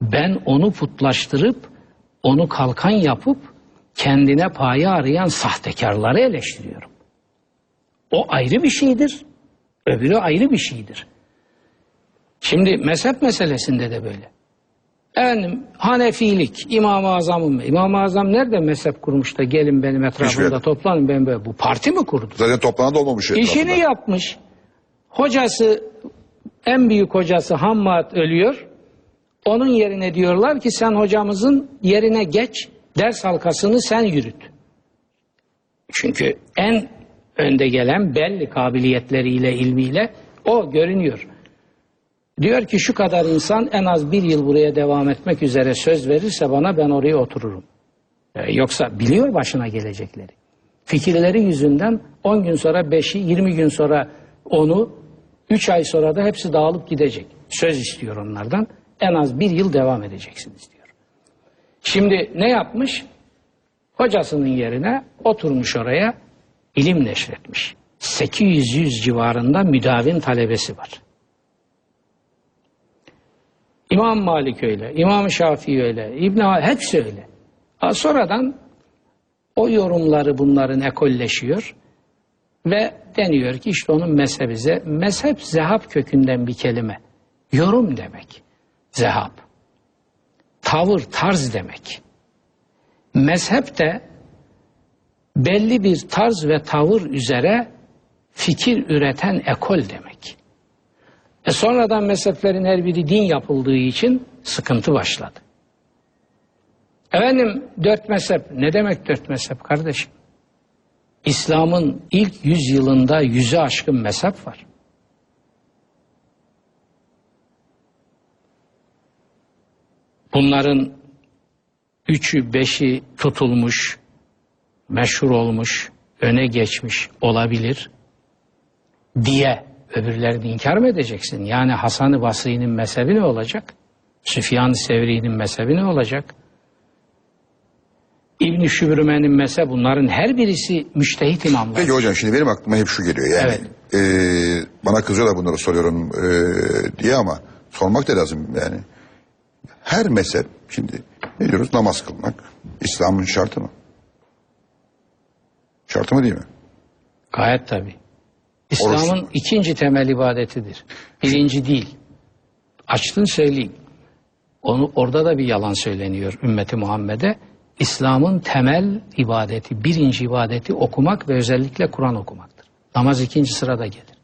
Ben onu putlaştırıp, onu kalkan yapıp, kendine paye arayan sahtekarları eleştiriyorum. O ayrı bir şeydir, öbürü ayrı bir şeydir. Şimdi mezhep meselesinde de böyle. Efendim Hanefilik, İmam-ı Azam'ın İmam-ı Azam nerede mezhep kurmuş da gelin benim etrafımda toplanın ben böyle. Bu parti mi kurdu? Zaten toplanan da olmamış. İşini etrafında. yapmış. Hocası, en büyük hocası Hammad ölüyor. Onun yerine diyorlar ki sen hocamızın yerine geç, ders halkasını sen yürüt. Çünkü en önde gelen belli kabiliyetleriyle, ilmiyle o görünüyor. Diyor ki şu kadar insan en az bir yıl buraya devam etmek üzere söz verirse bana ben oraya otururum. Ee, Yoksa biliyor başına gelecekleri. Fikirleri yüzünden 10 gün sonra 5'i, 20 gün sonra onu, 3 ay sonra da hepsi dağılıp gidecek. Söz istiyor onlardan. En az bir yıl devam edeceksiniz diyor. Şimdi ne yapmış? Hocasının yerine oturmuş oraya ilim neşretmiş. 800 civarında müdavin talebesi var. İmam Malik öyle, İmam Şafii öyle, İbn hepsi öyle. Sonradan o yorumları bunların ekolleşiyor ve deniyor ki işte onun mezhebi, ze- mezhep zehap kökünden bir kelime. Yorum demek. Zehap. Tavır, tarz demek. Mezhep de belli bir tarz ve tavır üzere fikir üreten ekol demek. E sonradan mezheplerin her biri din yapıldığı için sıkıntı başladı. Efendim dört mezhep ne demek dört mezhep kardeşim? İslam'ın ilk yüzyılında yüze aşkın mezhep var. Bunların üçü beşi tutulmuş, meşhur olmuş, öne geçmiş olabilir diye öbürlerini inkar mı edeceksin? Yani Hasan-ı Basri'nin mezhebi ne olacak? Süfyan-ı Sevri'nin mezhebi ne olacak? İbn-i Şübrümen'in mezhebi bunların her birisi müştehit imamlar. Peki hocam şimdi benim aklıma hep şu geliyor. Yani Evet. eee, bana kızıyorlar bunları soruyorum eee, diye ama sormak da lazım yani. Her mezhep şimdi ne diyoruz namaz kılmak İslam'ın şartı mı? Şartı mı değil mi? Gayet tabii. İslam'ın ikinci temel ibadetidir. Birinci değil. Açtın söyleyeyim. Onu orada da bir yalan söyleniyor ümmeti Muhammed'e. İslam'ın temel ibadeti, birinci ibadeti okumak ve özellikle Kur'an okumaktır. Namaz ikinci sırada gelir.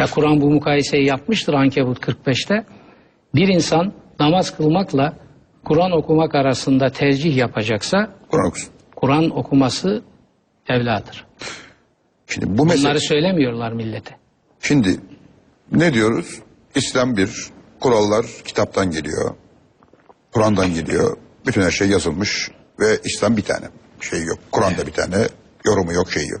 Ve Kur'an bu mukayeseyi yapmıştır Ankebut 45'te. Bir insan namaz kılmakla Kur'an okumak arasında tercih yapacaksa. Kur'an okuması evladır. Şimdi bu mesele Bunları söylemiyorlar millete. Şimdi ne diyoruz? İslam bir, kurallar kitaptan geliyor, Kur'an'dan geliyor. Bütün her şey yazılmış ve İslam bir tane. Şey yok. Kur'an'da bir tane yorumu yok, şeyi yok.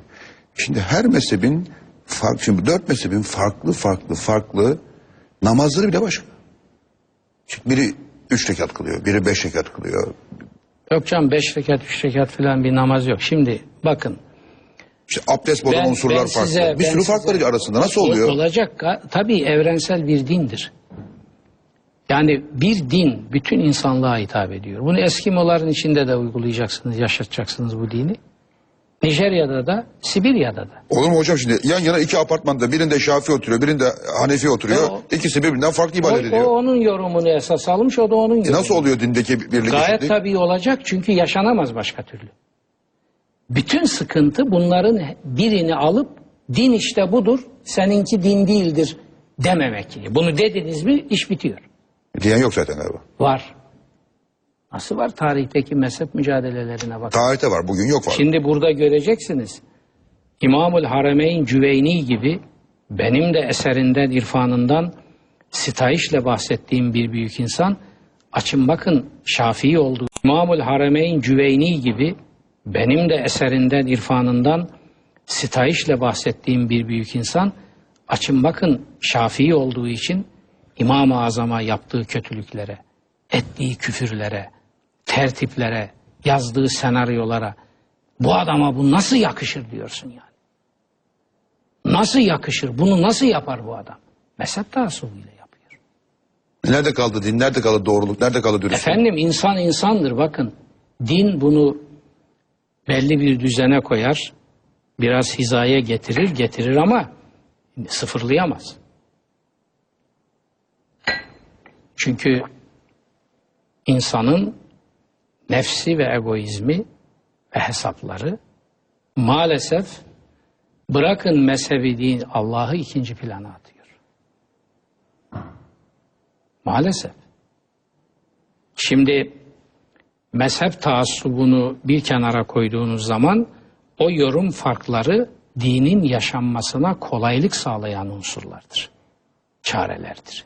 Şimdi her mezhebin farklı, şimdi dört mezhebin farklı farklı farklı namazları bile başka. Şimdi biri üç rekat kılıyor, biri beş rekat kılıyor. Yok canım beş rekat, üç rekat falan bir namaz yok. Şimdi bakın. İşte abdest bozan Ben- unsurlar ben farklı. size- bir sürü size- farkları arasında nasıl oluyor? O- Olacak. Tabii evrensel bir dindir. Yani bir din bütün insanlığa hitap ediyor. Bunu Eskimoların içinde de uygulayacaksınız, yaşatacaksınız bu dini. Nijerya'da da, Sibirya'da da. Olur mu hocam şimdi yan yana iki apartmanda birinde Şafii oturuyor birinde Hanefi oturuyor. O- İkisi birbirinden farklı O, ibadet o ediyor. onun yorumunu esas almış, o da onun E yorumu. nasıl oluyor dindeki birlik Gayet eşitlik? tabii olacak çünkü yaşanamaz başka türlü. Bütün sıkıntı bunların birini alıp din işte budur, seninki din değildir dememek. Bunu dediniz mi iş bitiyor. Diyen yok zaten galiba. Var. Nasıl var tarihteki mezhep mücadelelerine bakın. Tarihte var bugün yok var. Şimdi burada göreceksiniz. İmamul Harameyn Cüveyni gibi benim de eserinden, irfanından sitayişle bahsettiğim bir büyük insan açın bakın Şafii olduğu İmamul Harameyn Cüveyni gibi benim de eserinden, irfanından sitayişle bahsettiğim bir büyük insan açın bakın Şafii olduğu için İmam-ı Azam'a yaptığı kötülüklere, ettiği küfürlere, tertiplere, yazdığı senaryolara bu adama bu nasıl yakışır diyorsun yani. Nasıl yakışır? Bunu nasıl yapar bu adam? Mezhep taassubuyla yapıyor. Nerede kaldı din? Nerede kaldı doğruluk? Nerede kaldı dürüstlük? Efendim insan insandır bakın. Din bunu belli bir düzene koyar. Biraz hizaya getirir, getirir ama sıfırlayamaz. Çünkü insanın nefsi ve egoizmi ve hesapları maalesef bırakın mezhebi din Allah'ı ikinci plana atıyor. Maalesef. Şimdi mezhep taassubunu bir kenara koyduğunuz zaman o yorum farkları dinin yaşanmasına kolaylık sağlayan unsurlardır. Çarelerdir.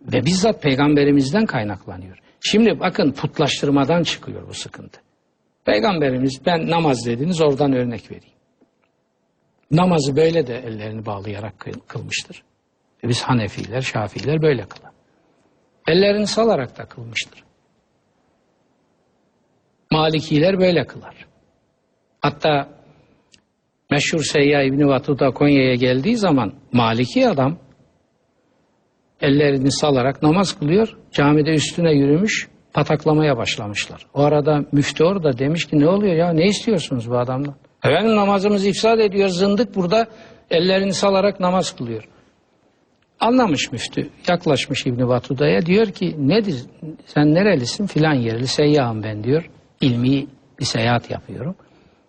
Ve bizzat peygamberimizden kaynaklanıyor. Şimdi bakın putlaştırmadan çıkıyor bu sıkıntı. Peygamberimiz ben namaz dediniz oradan örnek vereyim. Namazı böyle de ellerini bağlayarak kıl- kılmıştır. E biz Hanefiler, Şafiler böyle kılar. Ellerini salarak da kılmıştır. Malikiler böyle kılar. Hatta meşhur Seyyah İbni Batuta Konya'ya geldiği zaman Maliki adam ellerini salarak namaz kılıyor. Camide üstüne yürümüş, pataklamaya başlamışlar. O arada müftü orada demiş ki ne oluyor ya ne istiyorsunuz bu adamdan? Efendim namazımızı ifsad ediyor zındık burada ellerini salarak namaz kılıyor. Anlamış müftü. Yaklaşmış İbni Batuda'ya diyor ki nedir sen nerelisin filan yerli seyyahım ben diyor. İlmi bir seyahat yapıyorum.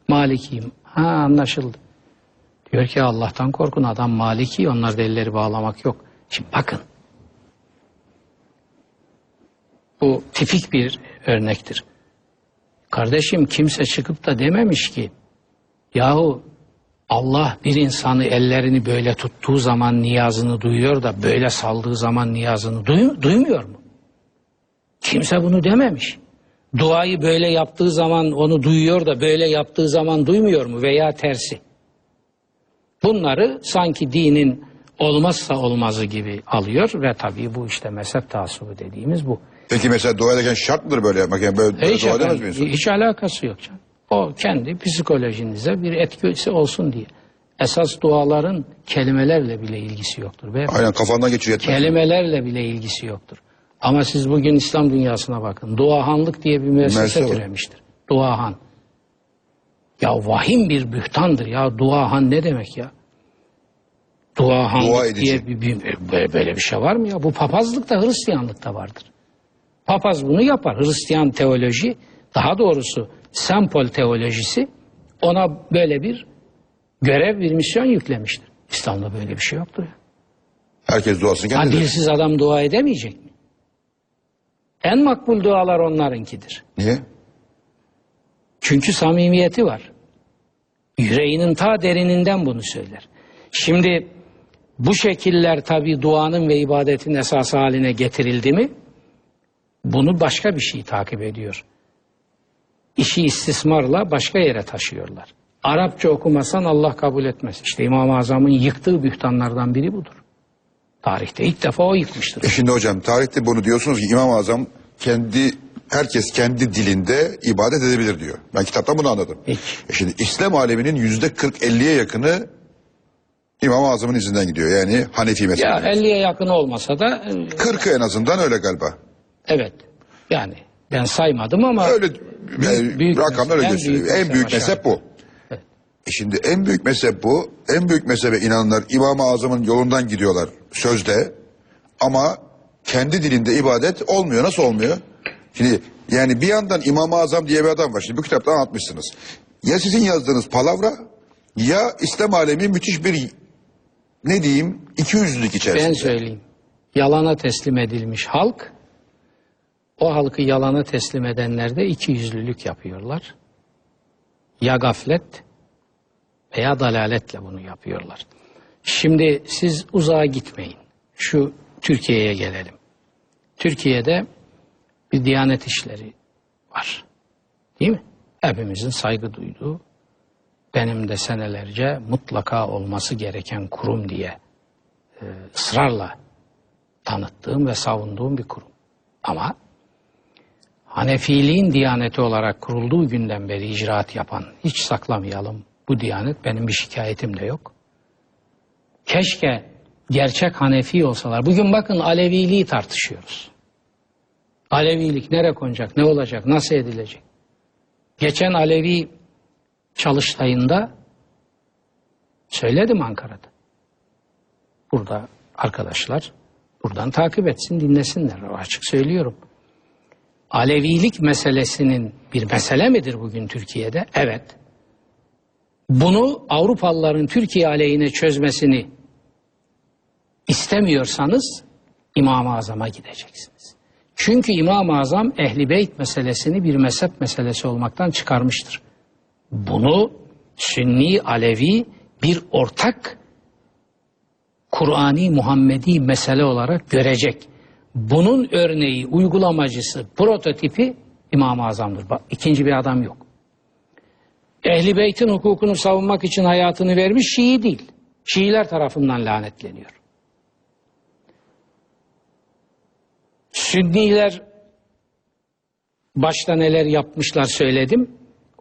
Malikiyim. Ha anlaşıldı. Diyor ki Allah'tan korkun adam maliki onlar elleri bağlamak yok. Şimdi bakın. Bu tipik bir örnektir. Kardeşim kimse çıkıp da dememiş ki yahu Allah bir insanı ellerini böyle tuttuğu zaman niyazını duyuyor da böyle saldığı zaman niyazını duy- duymuyor mu? Kimse bunu dememiş. Duayı böyle yaptığı zaman onu duyuyor da böyle yaptığı zaman duymuyor mu veya tersi? Bunları sanki dinin olmazsa olmazı gibi alıyor ve tabii bu işte mezhep taassubu dediğimiz bu. Peki mesela dua ederken şart mıdır böyle yapmak? Yani böyle, böyle Hiç, dua edemez efendim, mi insan? hiç alakası yok canım. O kendi psikolojinize bir etkisi olsun diye. Esas duaların kelimelerle bile ilgisi yoktur. Ve Aynen kafandan geçiyor kelimelerle bile ilgisi yoktur. Ama siz bugün İslam dünyasına bakın. Duahanlık diye bir müessese var. türemiştir. Duahan. Ya vahim bir bühtandır ya. Duahan ne demek ya? Duahanlık Dua diye bir, bir- böyle, böyle bir şey var mı ya? Bu papazlıkta Hristiyanlıkta vardır. Papaz bunu yapar. Hristiyan teoloji, daha doğrusu sempol teolojisi ona böyle bir görev, bir misyon yüklemiştir. İslam'da böyle bir şey yoktur. ya. Herkes duasını Ha kendi eder. dilsiz adam dua edemeyecek? En makbul dualar onlarınkidir. Niye? Çünkü samimiyeti var. Yüreğinin ta derininden bunu söyler. Şimdi bu şekiller tabi duanın ve ibadetin esası haline getirildi mi bunu başka bir şey takip ediyor. İşi istismarla başka yere taşıyorlar. Arapça okumasan Allah kabul etmez. İşte İmam-ı Azam'ın yıktığı bühtanlardan biri budur. Tarihte ilk defa o yıkmıştır. E şimdi hocam tarihte bunu diyorsunuz ki İmam-ı Azam kendi herkes kendi dilinde ibadet edebilir diyor. Ben kitaptan bunu anladım. Peki. E şimdi İslam aleminin yüzde 40-50'ye yakını İmam-ı Azam'ın izinden gidiyor. Yani Hanefi Ya mezhebi. 50'ye yakın olmasa da e, 40'ı en azından öyle galiba. evet yani ben saymadım ama Öyle Büyük- e, büyük rakamlar öyle gösteriyor. En büyük mezhep bu. E şimdi en büyük mezhep bu. En büyük mezhebe inananlar İmam-ı Azam'ın yolundan gidiyorlar sözde. Ama kendi dilinde ibadet olmuyor. Nasıl olmuyor? Şimdi yani bir yandan İmam-ı Azam diye bir adam var. Şimdi bu kitapta anlatmışsınız. Ya sizin yazdığınız palavra ya İslam alemi müthiş bir ne diyeyim iki yüzlülük içerisinde. ben söyleyeyim. Yalana teslim edilmiş halk o halkı yalana teslim edenler de iki yüzlülük yapıyorlar. Ya gaflet veya dalaletle bunu yapıyorlar. Şimdi siz uzağa gitmeyin. Şu Türkiye'ye gelelim. Türkiye'de bir diyanet işleri var. Değil mi? Hepimizin saygı duyduğu, benim de senelerce mutlaka olması gereken kurum diye e, ısrarla tanıttığım ve savunduğum bir kurum. Ama Hanefiliğin diyaneti olarak kurulduğu günden beri icraat yapan, hiç saklamayalım bu diyanet benim bir şikayetim de yok. Keşke gerçek Hanefi olsalar. Bugün bakın Aleviliği tartışıyoruz. Alevilik nereye konacak, ne olacak, nasıl edilecek? Geçen Alevi çalıştayında söyledim Ankara'da. Burada arkadaşlar buradan takip etsin, dinlesinler. Açık söylüyorum. Alevilik meselesinin bir mesele midir bugün Türkiye'de? Evet. Bunu Avrupalıların Türkiye aleyhine çözmesini istemiyorsanız İmam-ı Azam'a gideceksiniz. Çünkü İmam-ı Azam Ehli Beyt meselesini bir mezhep meselesi olmaktan çıkarmıştır. Bunu Sünni Alevi bir ortak Kur'ani Muhammedi mesele olarak görecek. Bunun örneği, uygulamacısı, prototipi İmam-ı Azam'dır. Bak, ikinci bir adam yok. Ehli Beyt'in hukukunu savunmak için hayatını vermiş Şii değil. Şiiler tarafından lanetleniyor. Sünniler başta neler yapmışlar söyledim.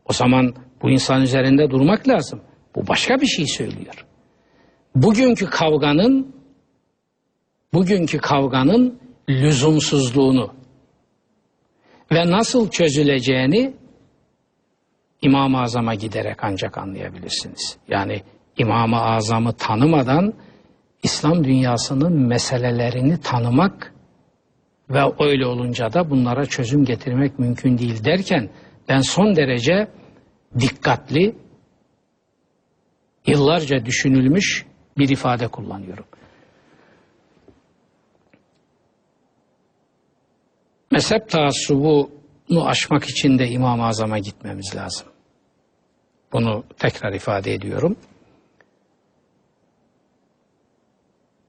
O zaman bu insan üzerinde durmak lazım. Bu başka bir şey söylüyor. Bugünkü kavganın bugünkü kavganın lüzumsuzluğunu ve nasıl çözüleceğini İmam-ı Azam'a giderek ancak anlayabilirsiniz. Yani İmam-ı Azam'ı tanımadan İslam dünyasının meselelerini tanımak ve öyle olunca da bunlara çözüm getirmek mümkün değil derken ben son derece dikkatli, yıllarca düşünülmüş bir ifade kullanıyorum. Mezhep taassubunu aşmak için de İmam-ı Azam'a gitmemiz lazım. Bunu tekrar ifade ediyorum.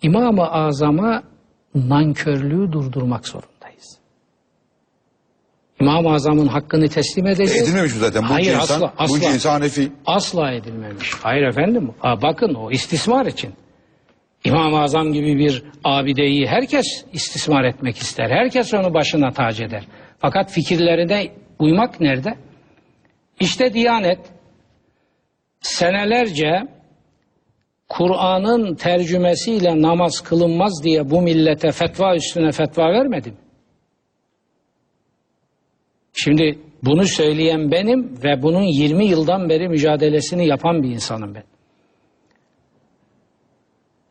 İmam-ı Azam'a nankörlüğü durdurmak zorundayız. İmam-ı Azam'ın hakkını teslim edeceğiz. Edilmemiş mi zaten? Bu Hayır, insan, asla, asla. Bu insan Hanefi. Asla edilmemiş. Hayır efendim. Ha, bakın o istismar için. İmam-ı Azam gibi bir abideyi herkes istismar etmek ister. Herkes onu başına tac eder. Fakat fikirlerine uymak nerede? İşte Diyanet senelerce Kur'an'ın tercümesiyle namaz kılınmaz diye bu millete fetva üstüne fetva vermedi mi? Şimdi bunu söyleyen benim ve bunun 20 yıldan beri mücadelesini yapan bir insanım ben.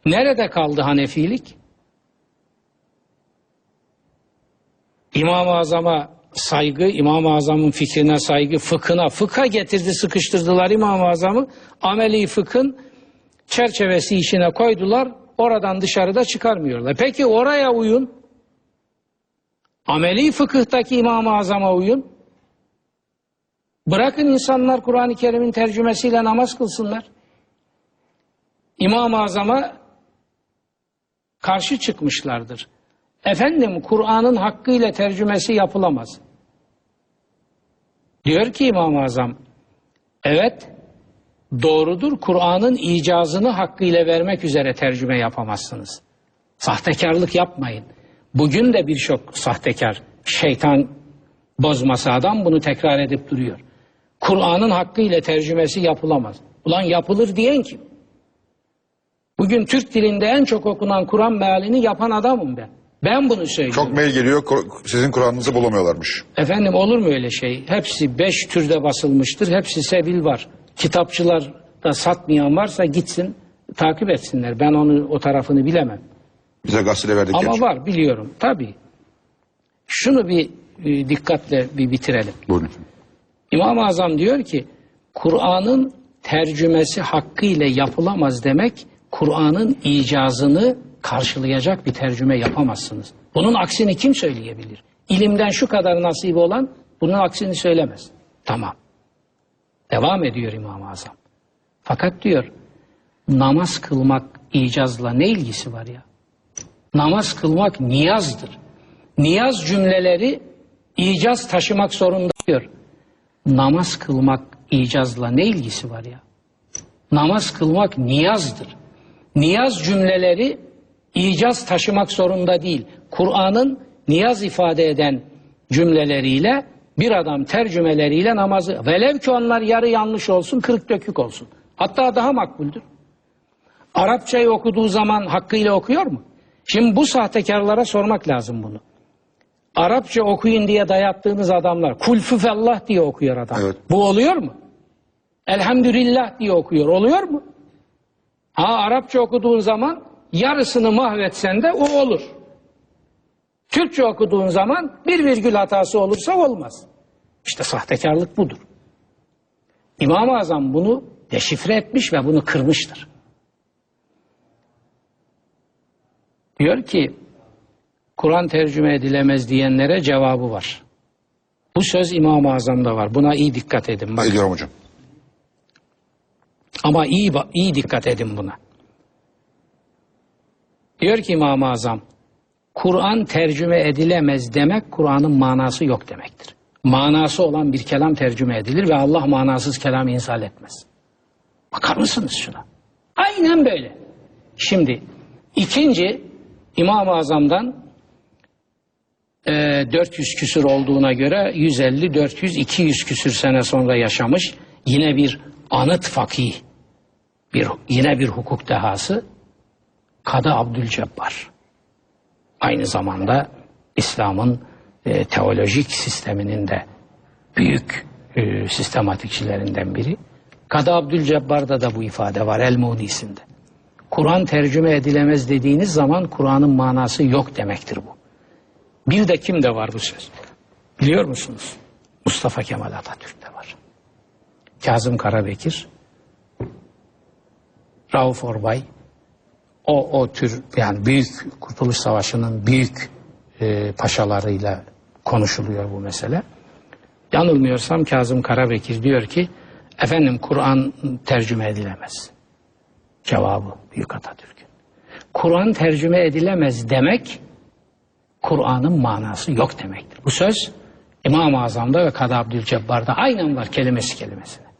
Nerede kaldı Hanefilik? İmam-ı Azam'a saygı, İmam-ı Azam'ın fikrine saygı, fıkhına, fıkha getirdi, sıkıştırdılar İmam-ı Azam'ı. Ameli fıkhın çerçevesi içine koydular, oradan dışarıda çıkarmıyorlar. Peki oraya uyun. Ameli fıkıhtaki İmam-ı Azam'a uyun. Bırakın insanlar Kur'an-ı Kerim'in tercümesiyle namaz kılsınlar. İmam-ı Azam'a karşı çıkmışlardır. Efendim Kur'an'ın hakkıyla tercümesi yapılamaz. Diyor ki İmam-ı Azam, evet doğrudur Kur'an'ın icazını hakkıyla vermek üzere tercüme yapamazsınız. Sahtekarlık yapmayın. Bugün de birçok sahtekar, şeytan bozması adam bunu tekrar edip duruyor. Kur'an'ın hakkıyla tercümesi yapılamaz. Ulan yapılır diyen kim? Bugün Türk dilinde en çok okunan Kur'an mealini yapan adamım ben. Ben bunu söylüyorum. Çok mail geliyor. Sizin Kur'an'ınızı bulamıyorlarmış. Efendim olur mu öyle şey? Hepsi beş türde basılmıştır. Hepsi sevil var. Kitapçılar da satmayan varsa gitsin takip etsinler. Ben onu o tarafını bilemem. Bize gazetede verdik. Ama gerçi. var biliyorum tabii. Şunu bir e, dikkatle bir bitirelim. Buyurun. İmam-ı Azam diyor ki Kur'an'ın tercümesi hakkıyla yapılamaz demek Kur'an'ın icazını karşılayacak bir tercüme yapamazsınız. Bunun aksini kim söyleyebilir? İlimden şu kadar nasibi olan bunun aksini söylemez. Tamam. Devam ediyor İmam-ı Azam. Fakat diyor namaz kılmak icazla ne ilgisi var ya? Namaz kılmak niyazdır. Niyaz cümleleri icaz taşımak zorunda diyor. Namaz kılmak icazla ne ilgisi var ya? Namaz kılmak niyazdır. Niyaz cümleleri icaz taşımak zorunda değil. Kur'an'ın niyaz ifade eden cümleleriyle bir adam tercümeleriyle namazı velev ki onlar yarı yanlış olsun kırık dökük olsun. Hatta daha makbuldür. Arapçayı okuduğu zaman hakkıyla okuyor mu? Şimdi bu sahtekarlara sormak lazım bunu. Arapça okuyun diye dayattığınız adamlar kulfüfellah diye okuyor adam. Evet. Bu oluyor mu? Elhamdülillah diye okuyor. Oluyor mu? Ha Arapça okuduğun zaman yarısını mahvetsen de o olur. Türkçe okuduğun zaman bir virgül hatası olursa olmaz. İşte sahtekarlık budur. İmam-ı Azam bunu deşifre etmiş ve bunu kırmıştır. Diyor ki Kur'an tercüme edilemez diyenlere cevabı var. Bu söz İmam-ı Azam'da var. Buna iyi dikkat edin. Bak. Ediyorum hocam. Ama iyi iyi dikkat edin buna. Diyor ki İmam-ı Azam, Kur'an tercüme edilemez demek Kur'an'ın manası yok demektir. Manası olan bir kelam tercüme edilir ve Allah manasız kelam insal etmez. Bakar mısınız şuna? Aynen böyle. Şimdi ikinci İmam-ı Azam'dan e, 400 küsür olduğuna göre 150, 400, 200 küsür sene sonra yaşamış yine bir anıt fakih, bir, yine bir hukuk dehası Kadı Abdülcebbar. Aynı zamanda İslam'ın e, teolojik sisteminin de büyük e, sistematikçilerinden biri. Kadı Abdülcebbar'da da bu ifade var El-Munisinde. Kur'an tercüme edilemez dediğiniz zaman Kur'an'ın manası yok demektir bu. Bir de kimde var bu söz? Biliyor musunuz? Mustafa Kemal Atatürk'te var. Kazım Karabekir, Rauf Orbay, o, o tür yani büyük Kurtuluş Savaşı'nın büyük e, paşalarıyla konuşuluyor bu mesele. Yanılmıyorsam Kazım Karabekir diyor ki efendim Kur'an tercüme edilemez. Cevabı Büyük Atatürk'ün. Kur'an tercüme edilemez demek Kur'an'ın manası yok demektir. Bu söz İmam-ı Azam'da ve Kadı Abdülcebbar'da aynen var kelimesi kelimesine.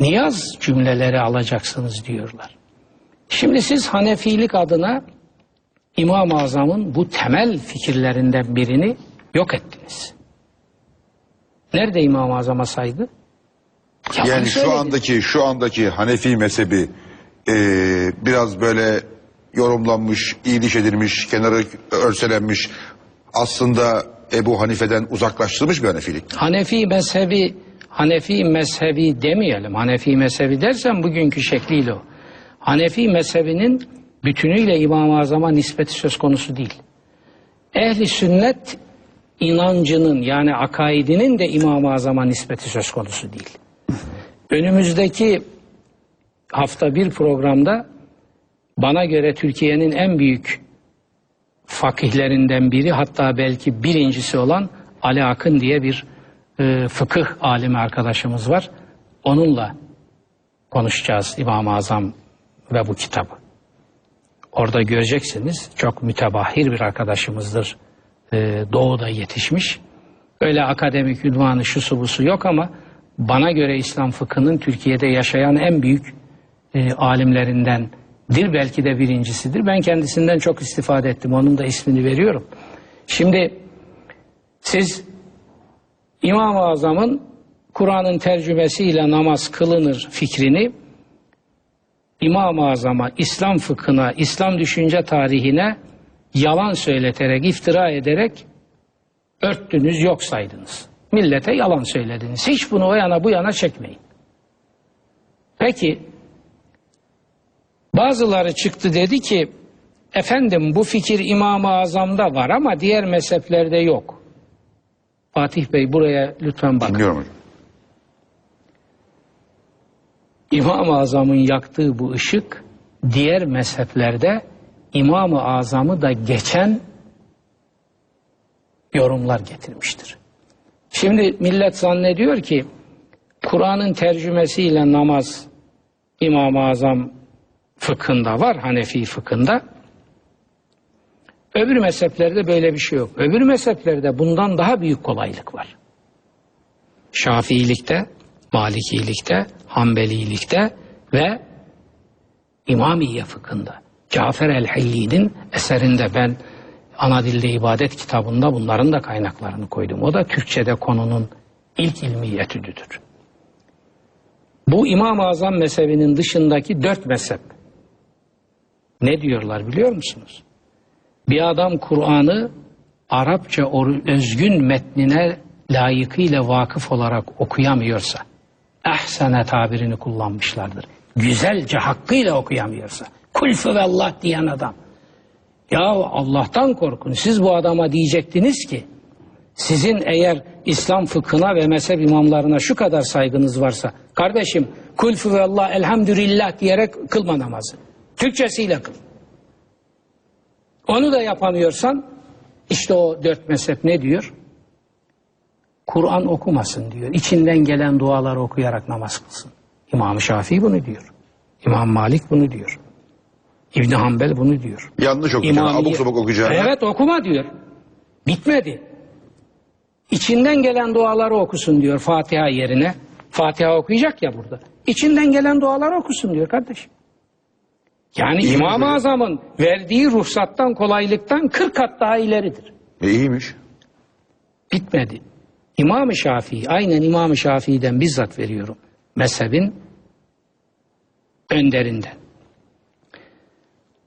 Niyaz cümleleri alacaksınız diyorlar. Şimdi siz Hanefilik adına İmam-ı Azam'ın bu temel fikirlerinden birini yok ettiniz. Nerede İmam-ı Azam'a saygı? Yalan Yani şu söylediniz. andaki şu andaki Hanefi mezhebi e, biraz böyle yorumlanmış, iyiliş edilmiş, kenarı örselenmiş. Aslında Ebu Hanife'den uzaklaştırılmış bir Hanefilik. Hanefi mezhebi Hanefi mezhebi demeyelim. Hanefi mezhebi dersen bugünkü şekliyle o. Hanefi mezhebinin bütünüyle İmam-ı Azam'a nispeti söz konusu değil. Ehli sünnet inancının yani akaidinin de İmam-ı Azam'a nispeti söz konusu değil. Önümüzdeki hafta bir programda bana göre Türkiye'nin en büyük fakihlerinden biri hatta belki birincisi olan Ali Akın diye bir e, fıkıh alimi arkadaşımız var. Onunla konuşacağız İmam-ı Azam ve bu kitabı. Orada göreceksiniz çok mütebahhir bir arkadaşımızdır. E, doğuda yetişmiş. Öyle akademik ünvanı şusu busu yok ama bana göre İslam fıkhının Türkiye'de yaşayan en büyük e, alimlerindendir. Belki de birincisidir. Ben kendisinden çok istifade ettim. Onun da ismini veriyorum. Şimdi siz İmam-ı Azam'ın Kur'an'ın tercümesiyle namaz kılınır fikrini İmam-ı Azam'a, İslam fıkhına, İslam düşünce tarihine yalan söyleterek, iftira ederek örttünüz, yok saydınız. Millete yalan söylediniz. Hiç bunu o yana bu yana çekmeyin. Peki bazıları çıktı dedi ki efendim bu fikir İmam-ı Azam'da var ama diğer mezheplerde yok. Fatih Bey buraya lütfen bakın. Dinliyorum hocam. İmam-ı Azam'ın yaktığı bu ışık diğer mezheplerde İmam-ı Azam'ı da geçen yorumlar getirmiştir. Şimdi millet zannediyor ki Kur'an'ın tercümesiyle namaz İmam-ı Azam fıkhında var, Hanefi fıkhında. Öbür mezheplerde böyle bir şey yok. Öbür mezheplerde bundan daha büyük kolaylık var. Şafiilikte, Malikilikte, Hanbelilikte ve İmamiye fıkhında. Cafer el-Hilli'nin eserinde ben ana dilde ibadet kitabında bunların da kaynaklarını koydum. O da Türkçe'de konunun ilk ilmi. Bu İmam-ı Azam mezhebinin dışındaki dört mezhep ne diyorlar biliyor musunuz? Bir adam Kur'an'ı Arapça özgün metnine layıkıyla vakıf olarak okuyamıyorsa, ehsene tabirini kullanmışlardır. Güzelce hakkıyla okuyamıyorsa, kulfü ve Allah diyen adam. Ya Allah'tan korkun. Siz bu adama diyecektiniz ki, sizin eğer İslam fıkhına ve mezhep imamlarına şu kadar saygınız varsa, kardeşim kulfü ve Allah elhamdülillah diyerek kılma namazı. Türkçesiyle kıl. Onu da yapamıyorsan işte o dört mezhep ne diyor? Kur'an okumasın diyor. İçinden gelen duaları okuyarak namaz kılsın. İmam Şafii bunu diyor. İmam Malik bunu diyor. İbni Hanbel bunu diyor. Yanlış okuyacağını, İmamiye- abuk sabuk okuyacağını. Evet okuma diyor. Bitmedi. İçinden gelen duaları okusun diyor Fatiha yerine. Fatiha okuyacak ya burada. İçinden gelen duaları okusun diyor kardeşim. Yani İmam-ı Azam'ın verdiği ruhsattan kolaylıktan 40 kat daha ileridir. E, iyiymiş. Bitmedi. İmam-ı Şafii, aynen İmam-ı Şafii'den bizzat veriyorum. Mezhebin önderinden.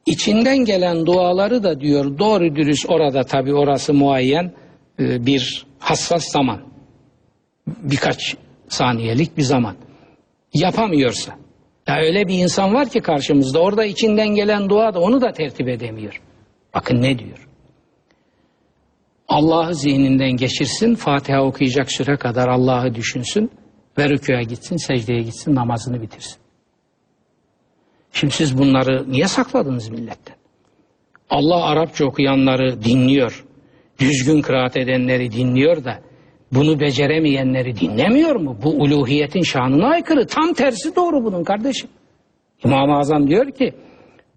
İçinden gelen duaları da diyor doğru dürüst orada tabi orası muayyen e, bir hassas zaman. Birkaç saniyelik bir zaman. Yapamıyorsa. Ya öyle bir insan var ki karşımızda orada içinden gelen dua da onu da tertip edemiyor. Bakın ne diyor. Allah'ı zihninden geçirsin, Fatiha okuyacak süre kadar Allah'ı düşünsün ve rükûya gitsin, secdeye gitsin, namazını bitirsin. Şimdi siz bunları niye sakladınız milletten? Allah Arapça okuyanları dinliyor, düzgün kıraat edenleri dinliyor da bunu beceremeyenleri dinlemiyor mu? Bu uluhiyetin şanına aykırı. Tam tersi doğru bunun kardeşim. İmam-ı Azam diyor ki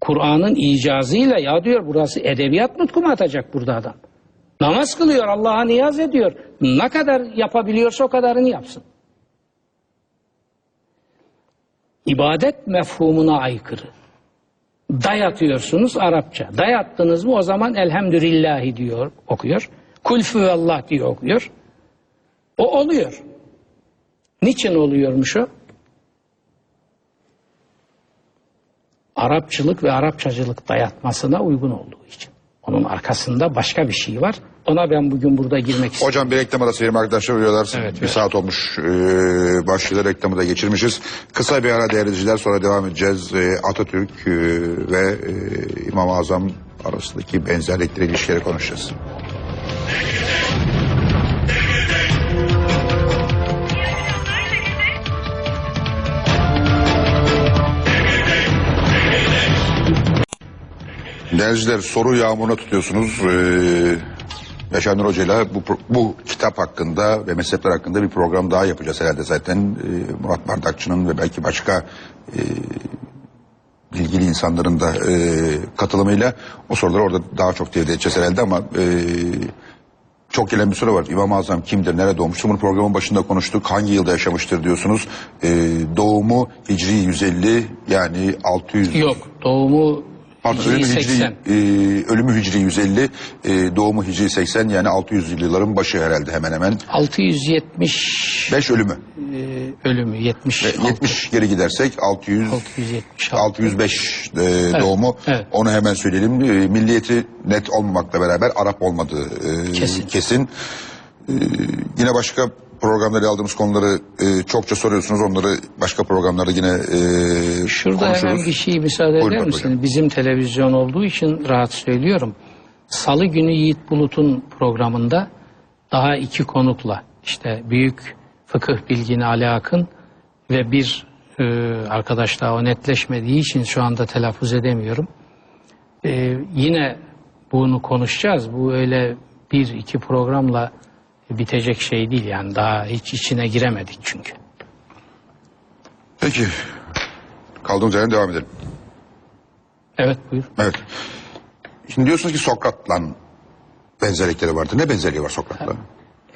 Kur'an'ın icazıyla ya diyor burası edebiyat nutku mu atacak burada adam? Namaz kılıyor, Allah'a niyaz ediyor. Ne kadar yapabiliyorsa o kadarını yapsın. İbadet mefhumuna aykırı. Dayatıyorsunuz Arapça. Dayattınız mı o zaman elhamdülillahi diyor, okuyor. Kulfü Allah diyor okuyor. O oluyor. Niçin oluyormuş o? Arapçılık ve Arapçacılık dayatmasına uygun olduğu için. Onun arkasında başka bir şey var. Ona ben bugün burada girmek istiyorum. Hocam bir reklam arası verim arkadaşlar uyuyorlar. Evet, bir evet. saat olmuş. Ee, başlığı reklamı da geçirmişiz. Kısa bir ara değerli izleyiciler sonra devam edeceğiz. Ee, Atatürk e, ve e, İmam-ı Azam arasındaki benzerlikleri ilişkileri konuşacağız. Değerli soru yağmuruna tutuyorsunuz. Ee, Yaşar Nur Hoca'yla bu, bu kitap hakkında ve mezhepler hakkında bir program daha yapacağız herhalde zaten. Ee, Murat Bardakçı'nın ve belki başka e, bilgili insanların da e, katılımıyla o soruları orada daha çok tevdi edeceğiz herhalde ama e, çok gelen bir soru var. İmam-ı Azam kimdir, nerede doğmuştur? Bunu programın başında konuştuk. Hangi yılda yaşamıştır diyorsunuz. Ee, doğumu Hicri 150 yani 600... Yok, doğumu Pardon, Hicri ölümü 80. Hicri, e, ölümü Hicri 150, e, doğumu Hicri 80 yani 600 yılların başı herhalde hemen hemen. 670 5 ölümü. e, ölümü 70 Ve 70 geri gidersek 600 676 605 e, doğumu. evet. Onu hemen söyleyelim. E, milliyeti net olmamakla beraber Arap olmadığı e, Kesin. kesin. E, yine başka programlarda aldığımız konuları e, çokça soruyorsunuz. Onları başka programlarda yine e, Şurada konuşuruz. hemen bir şey müsaade Buyurun eder hocam. misin? Bizim televizyon olduğu için rahat söylüyorum. Salı günü Yiğit Bulut'un programında daha iki konukla işte büyük fıkıh bilgini Ali Akın ve bir e, arkadaş daha o netleşmediği için şu anda telaffuz edemiyorum. Ee, yine bunu konuşacağız. Bu öyle bir iki programla bitecek şey değil yani daha hiç içine giremedik çünkü. Peki. Kaldığımız yerden devam edelim. Evet buyur. Evet. Şimdi diyorsunuz ki Sokrat'la benzerlikleri vardı. Ne benzerliği var Sokrat'la?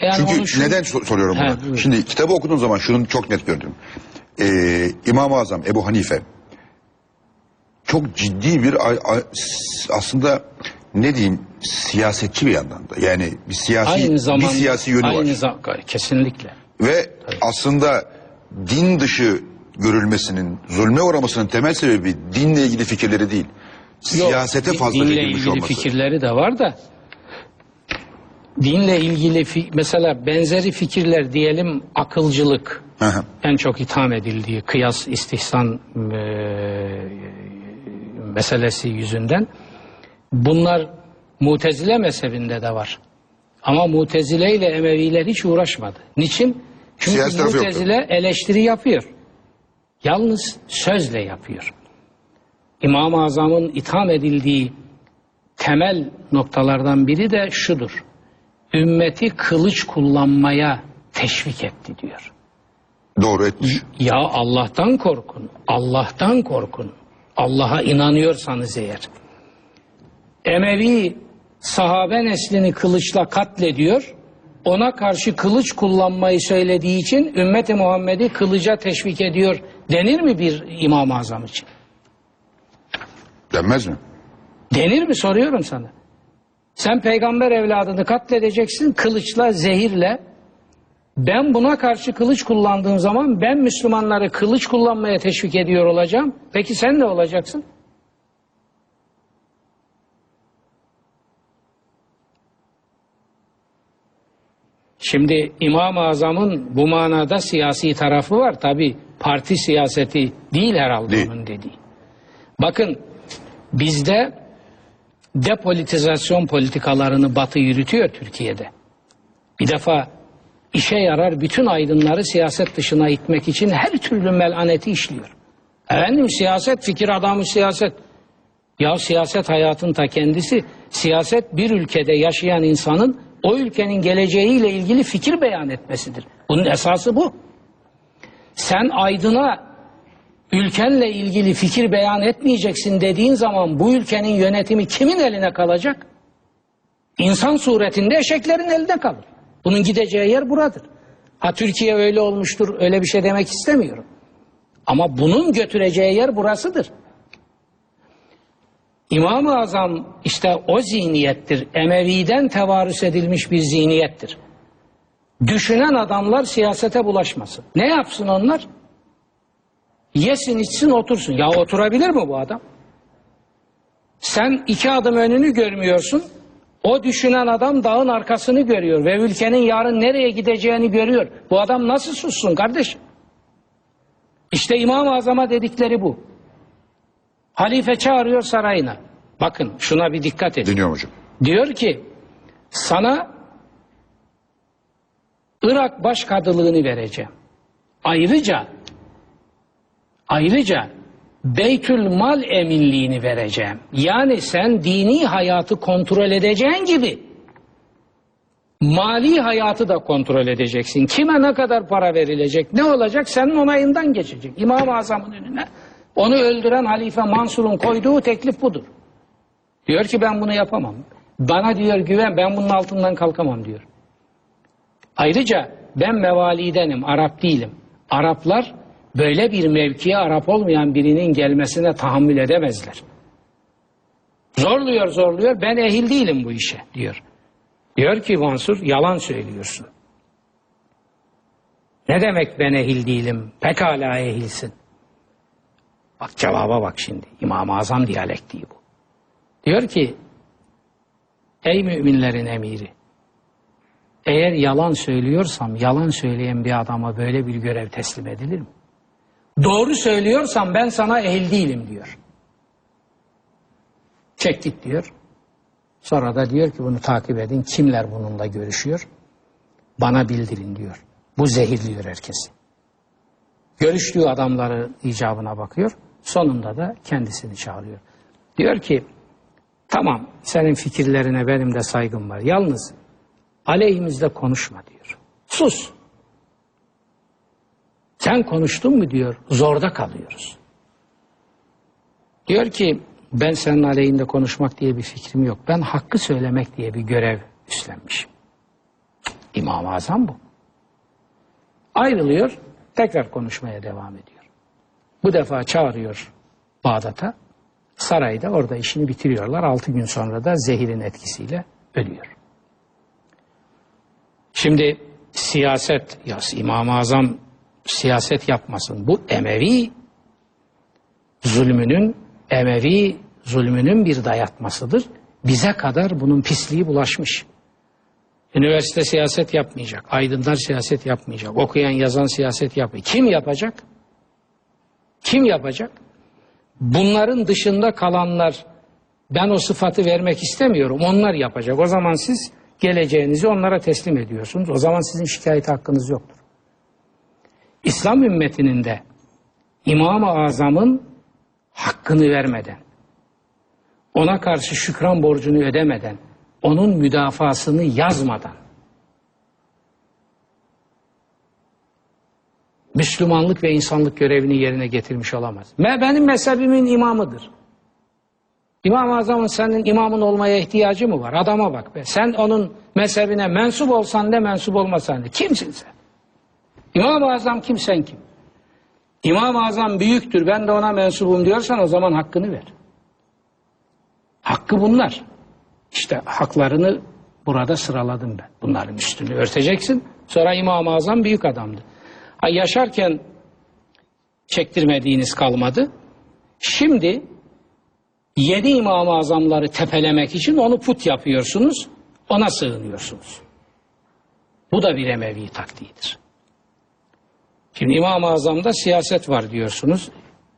Yani Çünkü şu- neden so- soruyorum bunu? buyur. Şimdi kitabı okuduğum zaman şunu çok net gördüm. Ee, İmam-ı Azam Ebu Hanife çok ciddi bir aslında ne diyeyim siyasetçi bir yandan da. Yani bir siyasi aynı zamanda bir siyasi yönü aynı var. zam- kesinlikle. Ve aslında din dışı görülmesinin, zulme uğramasının temel sebebi dinle ilgili fikirleri değil. Siyasete Yok, fazla dinle ilgili olması. fikirleri de var da dinle ilgili mesela benzeri fikirler diyelim akılcılık en çok itham edildiği kıyas istihsan e, meselesi yüzünden bunlar Mutezile mezhebinde de var. Ama Mutezile ile Emeviler hiç uğraşmadı. Niçin? Çünkü Siyasi tarafı yoktu. Mutezile eleştiri yapıyor. Yalnız sözle yapıyor. İmam-ı Azam'ın itham edildiği temel noktalardan biri de şudur. Ümmeti kılıç kullanmaya teşvik etti diyor. Doğru etmiş. Ya Allah'tan korkun. Allah'tan korkun. Allah'a inanıyorsanız eğer. Emevi sahabe neslini kılıçla katlediyor. Ona karşı kılıç kullanmayı söylediği için ümmeti Muhammed'i kılıca teşvik ediyor denir mi bir İmam-ı Azam için? Denmez mi? Denir mi soruyorum sana. Sen peygamber evladını katledeceksin kılıçla, zehirle. Ben buna karşı kılıç kullandığım zaman ben Müslümanları kılıç kullanmaya teşvik ediyor olacağım. Peki sen ne olacaksın? Şimdi İmam-ı Azam'ın bu manada siyasi tarafı var. Tabi parti siyaseti değil herhalde Değil. onun dediği. Bakın bizde depolitizasyon politikalarını Batı yürütüyor Türkiye'de. Bir defa işe yarar bütün aydınları siyaset dışına itmek için her türlü melaneti işliyor. Efendim siyaset fikir adamı siyaset. Ya siyaset hayatın ta kendisi. Siyaset bir ülkede yaşayan insanın o ülkenin geleceğiyle ilgili fikir beyan etmesidir. Bunun esası bu. Sen aydına ülkenle ilgili fikir beyan etmeyeceksin dediğin zaman bu ülkenin yönetimi kimin eline kalacak? İnsan suretinde eşeklerin elinde kalır. Bunun gideceği yer buradır. Ha Türkiye öyle olmuştur, öyle bir şey demek istemiyorum. Ama bunun götüreceği yer burasıdır. İmam-ı Azam işte o zihniyettir. Emevi'den tevarüs edilmiş bir zihniyettir. Düşünen adamlar siyasete bulaşmasın. Ne yapsın onlar? Yesin içsin otursun. Ya oturabilir mi bu adam? Sen iki adım önünü görmüyorsun. O düşünen adam dağın arkasını görüyor ve ülkenin yarın nereye gideceğini görüyor. Bu adam nasıl sussun kardeşim? İşte İmam-ı Azam'a dedikleri bu. Halife çağırıyor sarayına. Bakın şuna bir dikkat edin. Dinliyorum hocam. Diyor ki sana Irak başkadılığını vereceğim. Ayrıca ayrıca Beytül Mal eminliğini vereceğim. Yani sen dini hayatı kontrol edeceğin gibi mali hayatı da kontrol edeceksin. Kime ne kadar para verilecek, ne olacak senin onayından geçecek. İmam-ı Azam'ın önüne onu öldüren Halife Mansur'un koyduğu teklif budur. Diyor ki ben bunu yapamam. Bana diyor güven ben bunun altından kalkamam diyor. Ayrıca ben mevalidenim, Arap değilim. Araplar böyle bir mevkiye Arap olmayan birinin gelmesine tahammül edemezler. Zorluyor zorluyor ben ehil değilim bu işe diyor. Diyor ki Mansur yalan söylüyorsun. Ne demek ben ehil değilim? Pekala ehilsin. Bak cevaba bak şimdi. İmam-ı Azam diyalektiği bu. Diyor ki ey müminlerin emiri eğer yalan söylüyorsam yalan söyleyen bir adama böyle bir görev teslim edilir mi? Doğru söylüyorsam ben sana ehil değilim diyor. Çek git diyor. Sonra da diyor ki bunu takip edin. Kimler bununla görüşüyor? Bana bildirin diyor. Bu zehirliyor herkesi. Görüştüğü adamları icabına bakıyor. Sonunda da kendisini çağırıyor. Diyor ki Tamam senin fikirlerine benim de saygım var. Yalnız aleyhimizde konuşma diyor. Sus. Sen konuştun mu diyor zorda kalıyoruz. Diyor ki ben senin aleyhinde konuşmak diye bir fikrim yok. Ben hakkı söylemek diye bir görev üstlenmişim. İmam-ı Azam bu. Ayrılıyor, tekrar konuşmaya devam ediyor. Bu defa çağırıyor Bağdat'a. Sarayda orada işini bitiriyorlar. Altı gün sonra da zehirin etkisiyle ölüyor. Şimdi siyaset, ya İmam-ı Azam siyaset yapmasın. Bu Emevi zulmünün, Emevi zulmünün bir dayatmasıdır. Bize kadar bunun pisliği bulaşmış. Üniversite siyaset yapmayacak, aydınlar siyaset yapmayacak, okuyan yazan siyaset yapmayacak. Kim yapacak? Kim yapacak? Bunların dışında kalanlar ben o sıfatı vermek istemiyorum. Onlar yapacak. O zaman siz geleceğinizi onlara teslim ediyorsunuz. O zaman sizin şikayet hakkınız yoktur. İslam ümmetinin de İmam-ı Azam'ın hakkını vermeden, ona karşı şükran borcunu ödemeden, onun müdafasını yazmadan, Müslümanlık ve insanlık görevini yerine getirmiş olamaz. Benim mezhebimin imamıdır. İmam-ı Azam'ın senin imamın olmaya ihtiyacı mı var? Adama bak be. Sen onun mezhebine mensup olsan da mensup olmasan da. Kimsin sen? İmam-ı Azam kim sen kim? İmam-ı Azam büyüktür ben de ona mensubum diyorsan o zaman hakkını ver. Hakkı bunlar. İşte haklarını burada sıraladım ben. Bunların üstünü örteceksin. Sonra İmam-ı Azam büyük adamdı. Ha, yaşarken çektirmediğiniz kalmadı. Şimdi yedi İmam-ı Azamları tepelemek için onu put yapıyorsunuz. Ona sığınıyorsunuz. Bu da bir Emevi taktiğidir. Şimdi İmam-ı Azam'da siyaset var diyorsunuz.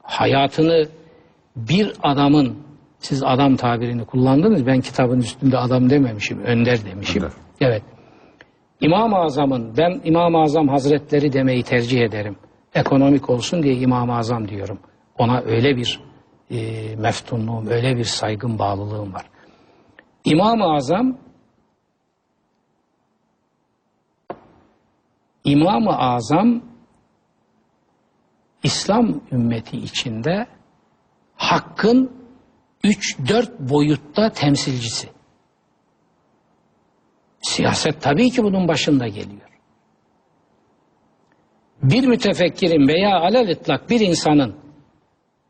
Hayatını bir adamın, siz adam tabirini kullandınız, ben kitabın üstünde adam dememişim, önder demişim. Önder. Evet. İmam-ı Azam'ın, ben İmam-ı Azam Hazretleri demeyi tercih ederim. Ekonomik olsun diye İmam-ı Azam diyorum. Ona öyle bir e, meftunluğum, öyle bir saygın, bağlılığım var. İmam-ı Azam İmam-ı Azam İslam ümmeti içinde hakkın 3-4 boyutta temsilcisi. Siyaset tabii ki bunun başında geliyor. Bir mütefekkirin veya alel itlak bir insanın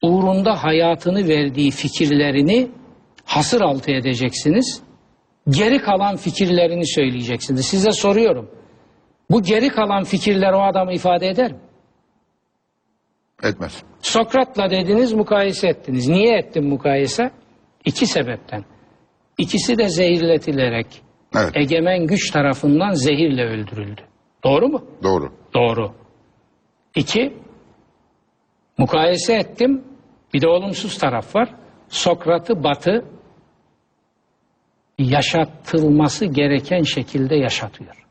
uğrunda hayatını verdiği fikirlerini hasır altı edeceksiniz. Geri kalan fikirlerini söyleyeceksiniz. Size soruyorum. Bu geri kalan fikirler o adamı ifade eder mi? Etmez. Sokrat'la dediniz mukayese ettiniz. Niye ettim mukayese? İki sebepten. İkisi de zehirletilerek Evet. egemen güç tarafından zehirle öldürüldü. Doğru mu? Doğru. Doğru. İki, mukayese ettim. Bir de olumsuz taraf var. Sokrat'ı Batı yaşatılması gereken şekilde yaşatıyor.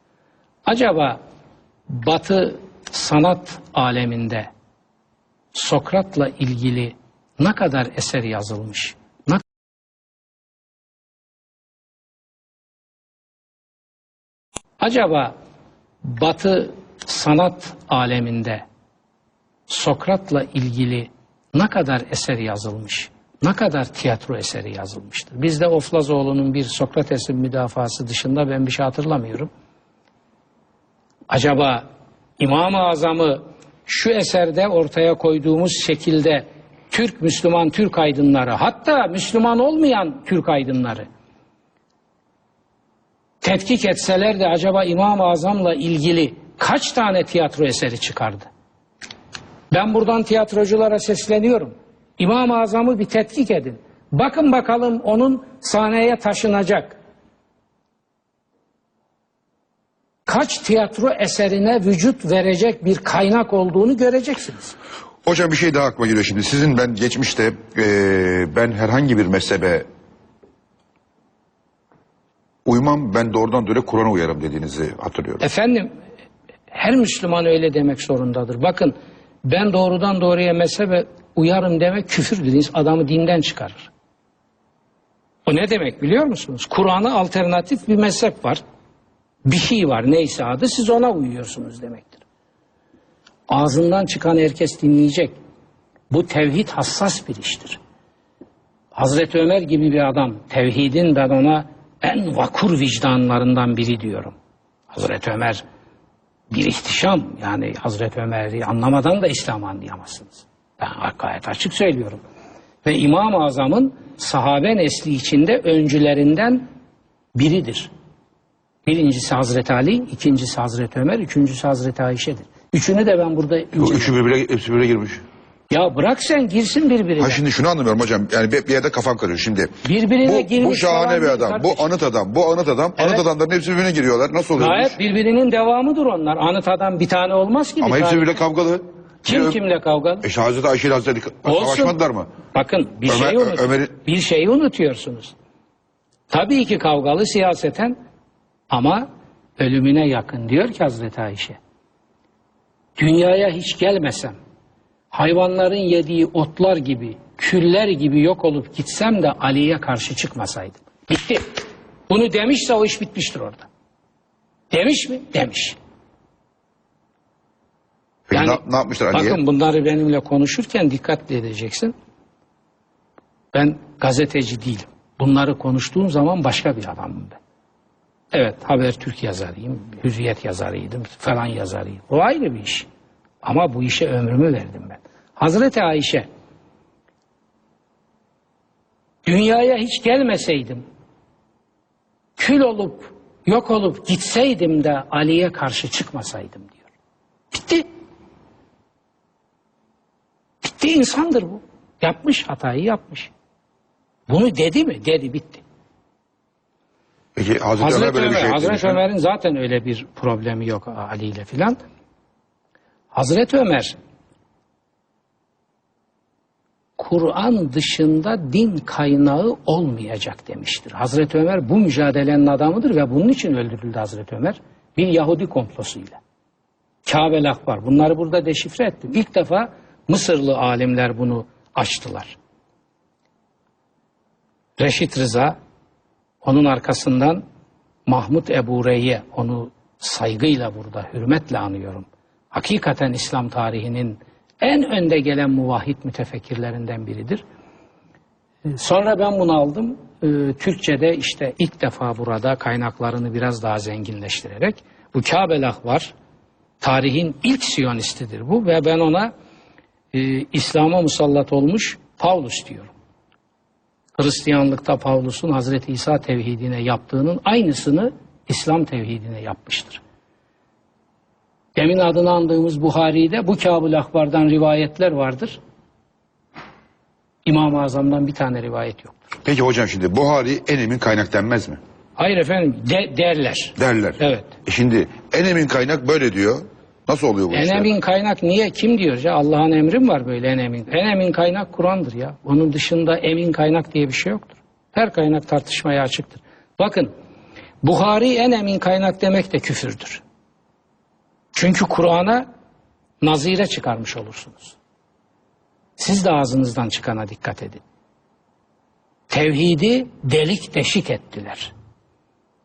Acaba Batı sanat aleminde Sokrat'la ilgili ne kadar eser yazılmış? Acaba Batı sanat aleminde Sokrat'la ilgili ne kadar eser yazılmış? Ne kadar tiyatro eseri yazılmıştır? Bizde Oflazoğlu'nun bir Sokrates'in müdafası dışında ben bir şey hatırlamıyorum. Acaba İmam-ı Azam'ı şu eserde ortaya koyduğumuz şekilde Türk Müslüman Türk aydınları hatta Müslüman olmayan Türk aydınları tetkik etseler de acaba İmam-ı Azam'la ilgili kaç tane tiyatro eseri çıkardı? Ben buradan tiyatroculara sesleniyorum. İmam-ı Azam'ı bir tetkik edin. Bakın bakalım onun sahneye taşınacak. Kaç tiyatro eserine vücut verecek bir kaynak olduğunu göreceksiniz. Hocam bir şey daha aklıma geliyor şimdi. Sizin ben geçmişte eee, ben herhangi bir mezhebe uymam ben doğrudan doğruya Kur'an'a uyarım dediğinizi hatırlıyorum. Efendim her Müslüman öyle demek zorundadır. Bakın ben doğrudan doğruya mezhebe uyarım demek küfürdür. Adamı dinden çıkarır. O ne demek biliyor musunuz? Kur'an'a alternatif bir mezhep var. Bir şey var neyse adı siz ona uyuyorsunuz demektir. Ağzından çıkan herkes dinleyecek. Bu tevhid hassas bir iştir. Hazreti Ömer gibi bir adam tevhidin ben ona en vakur vicdanlarından biri diyorum. Hazreti Ömer bir ihtişam yani Hazreti Ömer'i anlamadan da İslam'ı anlayamazsınız. Ben gayet açık söylüyorum. Ve İmam-ı Azam'ın sahabe nesli içinde öncülerinden biridir. Birincisi Hazreti Ali, ikincisi Hazreti Ömer, üçüncüsü Hazreti Ayşe'dir. Üçünü de ben burada... Bu üçü birbirine, hepsi birbirine girmiş. Ya bırak sen girsin birbirine. Ha şimdi şunu anlamıyorum hocam. Yani bir bir yerde kafam karıyor şimdi. Birbirine Bu, girmiş bu şahane bir adam. kardeşim. Bu anıt adam. Bu anıt adam. Evet. Anıt adamların hepsi birbirine giriyorlar. Nasıl oluyor? Gayet birbirinin devamıdır onlar. Anıt adam bir tane olmaz ki. Ama bir hepsi birbirine kavgalı. Kim Biri- kimle kavgalı? E işte Hazreti Ayşe ile Hazreti Olsun. savaşmadılar mı? Bakın bir Ömer- şeyi unut. Ömer'i- Bir şeyi unutuyorsunuz. Tabii ki kavgalı siyaseten ama ölümüne yakın diyor ki Hazreti Ayşe. Dünyaya hiç gelmesem, hayvanların yediği otlar gibi, küller gibi yok olup gitsem de Ali'ye karşı çıkmasaydım. Bitti. Bunu demişse o iş bitmiştir orada. Demiş mi? Demiş. Yani- ne, ne yapmışlar Ali'ye? Bakın bunları benimle konuşurken dikkatli edeceksin. Ben gazeteci değilim. Bunları konuştuğum zaman başka bir adamım ben. Evet Habertürk yazarıyım, Hürriyet yazarıydım, falan yazarıyım. O ayrı bir iş. Ama bu işe ömrümü verdim ben. Hazreti Ayşe, dünyaya hiç gelmeseydim, kül olup, yok olup gitseydim de Ali'ye karşı çıkmasaydım diyor. Bitti. Bitti insandır bu. Yapmış hatayı yapmış. Bunu dedi mi? Dedi bitti. Peki Hazreti, Ömer Hazreti böyle Ömer, bir şey Hazreti? Ömer'in zaten öyle bir problemi yok Ali ile filan. Hazreti Ömer Kur'an dışında din kaynağı olmayacak demiştir. Hazreti Ömer bu mücadelenin adamıdır ve bunun için öldürüldü Hazreti Ömer. Bir Yahudi komplosuyla. Kabe'l var. Bunları burada deşifre ettim. İlk defa Mısırlı alimler bunu açtılar. Reşit Rıza, onun arkasından Mahmut Ebu Reyye, onu saygıyla burada, hürmetle anıyorum. Hakikaten İslam tarihinin en önde gelen muvahhid mütefekkirlerinden biridir. Sonra ben bunu aldım. Ee, Türkçe'de işte ilk defa burada kaynaklarını biraz daha zenginleştirerek bu Kabelah var. Tarihin ilk Siyonistidir bu ve ben ona e, İslam'a musallat olmuş Paulus diyorum. Hristiyanlıkta Pavlus'un Hazreti İsa tevhidine yaptığının aynısını İslam tevhidine yapmıştır. Demin adını andığımız Buhari'de bu Kâb-ül Akbar'dan rivayetler vardır. İmam-ı Azam'dan bir tane rivayet yoktur. Peki hocam şimdi Buhari en emin kaynak denmez mi? Hayır efendim de- derler. Derler. Evet. E şimdi en emin kaynak böyle diyor. Nasıl oluyor bu En işler? emin kaynak niye? Kim diyor ya? Allah'ın emri mi var böyle en emin? En emin kaynak Kur'an'dır ya. Onun dışında emin kaynak diye bir şey yoktur. Her kaynak tartışmaya açıktır. Bakın Buhari en emin kaynak demek de küfürdür. Çünkü Kur'an'a nazire çıkarmış olursunuz. Siz de ağzınızdan çıkana dikkat edin. Tevhidi delik deşik ettiler.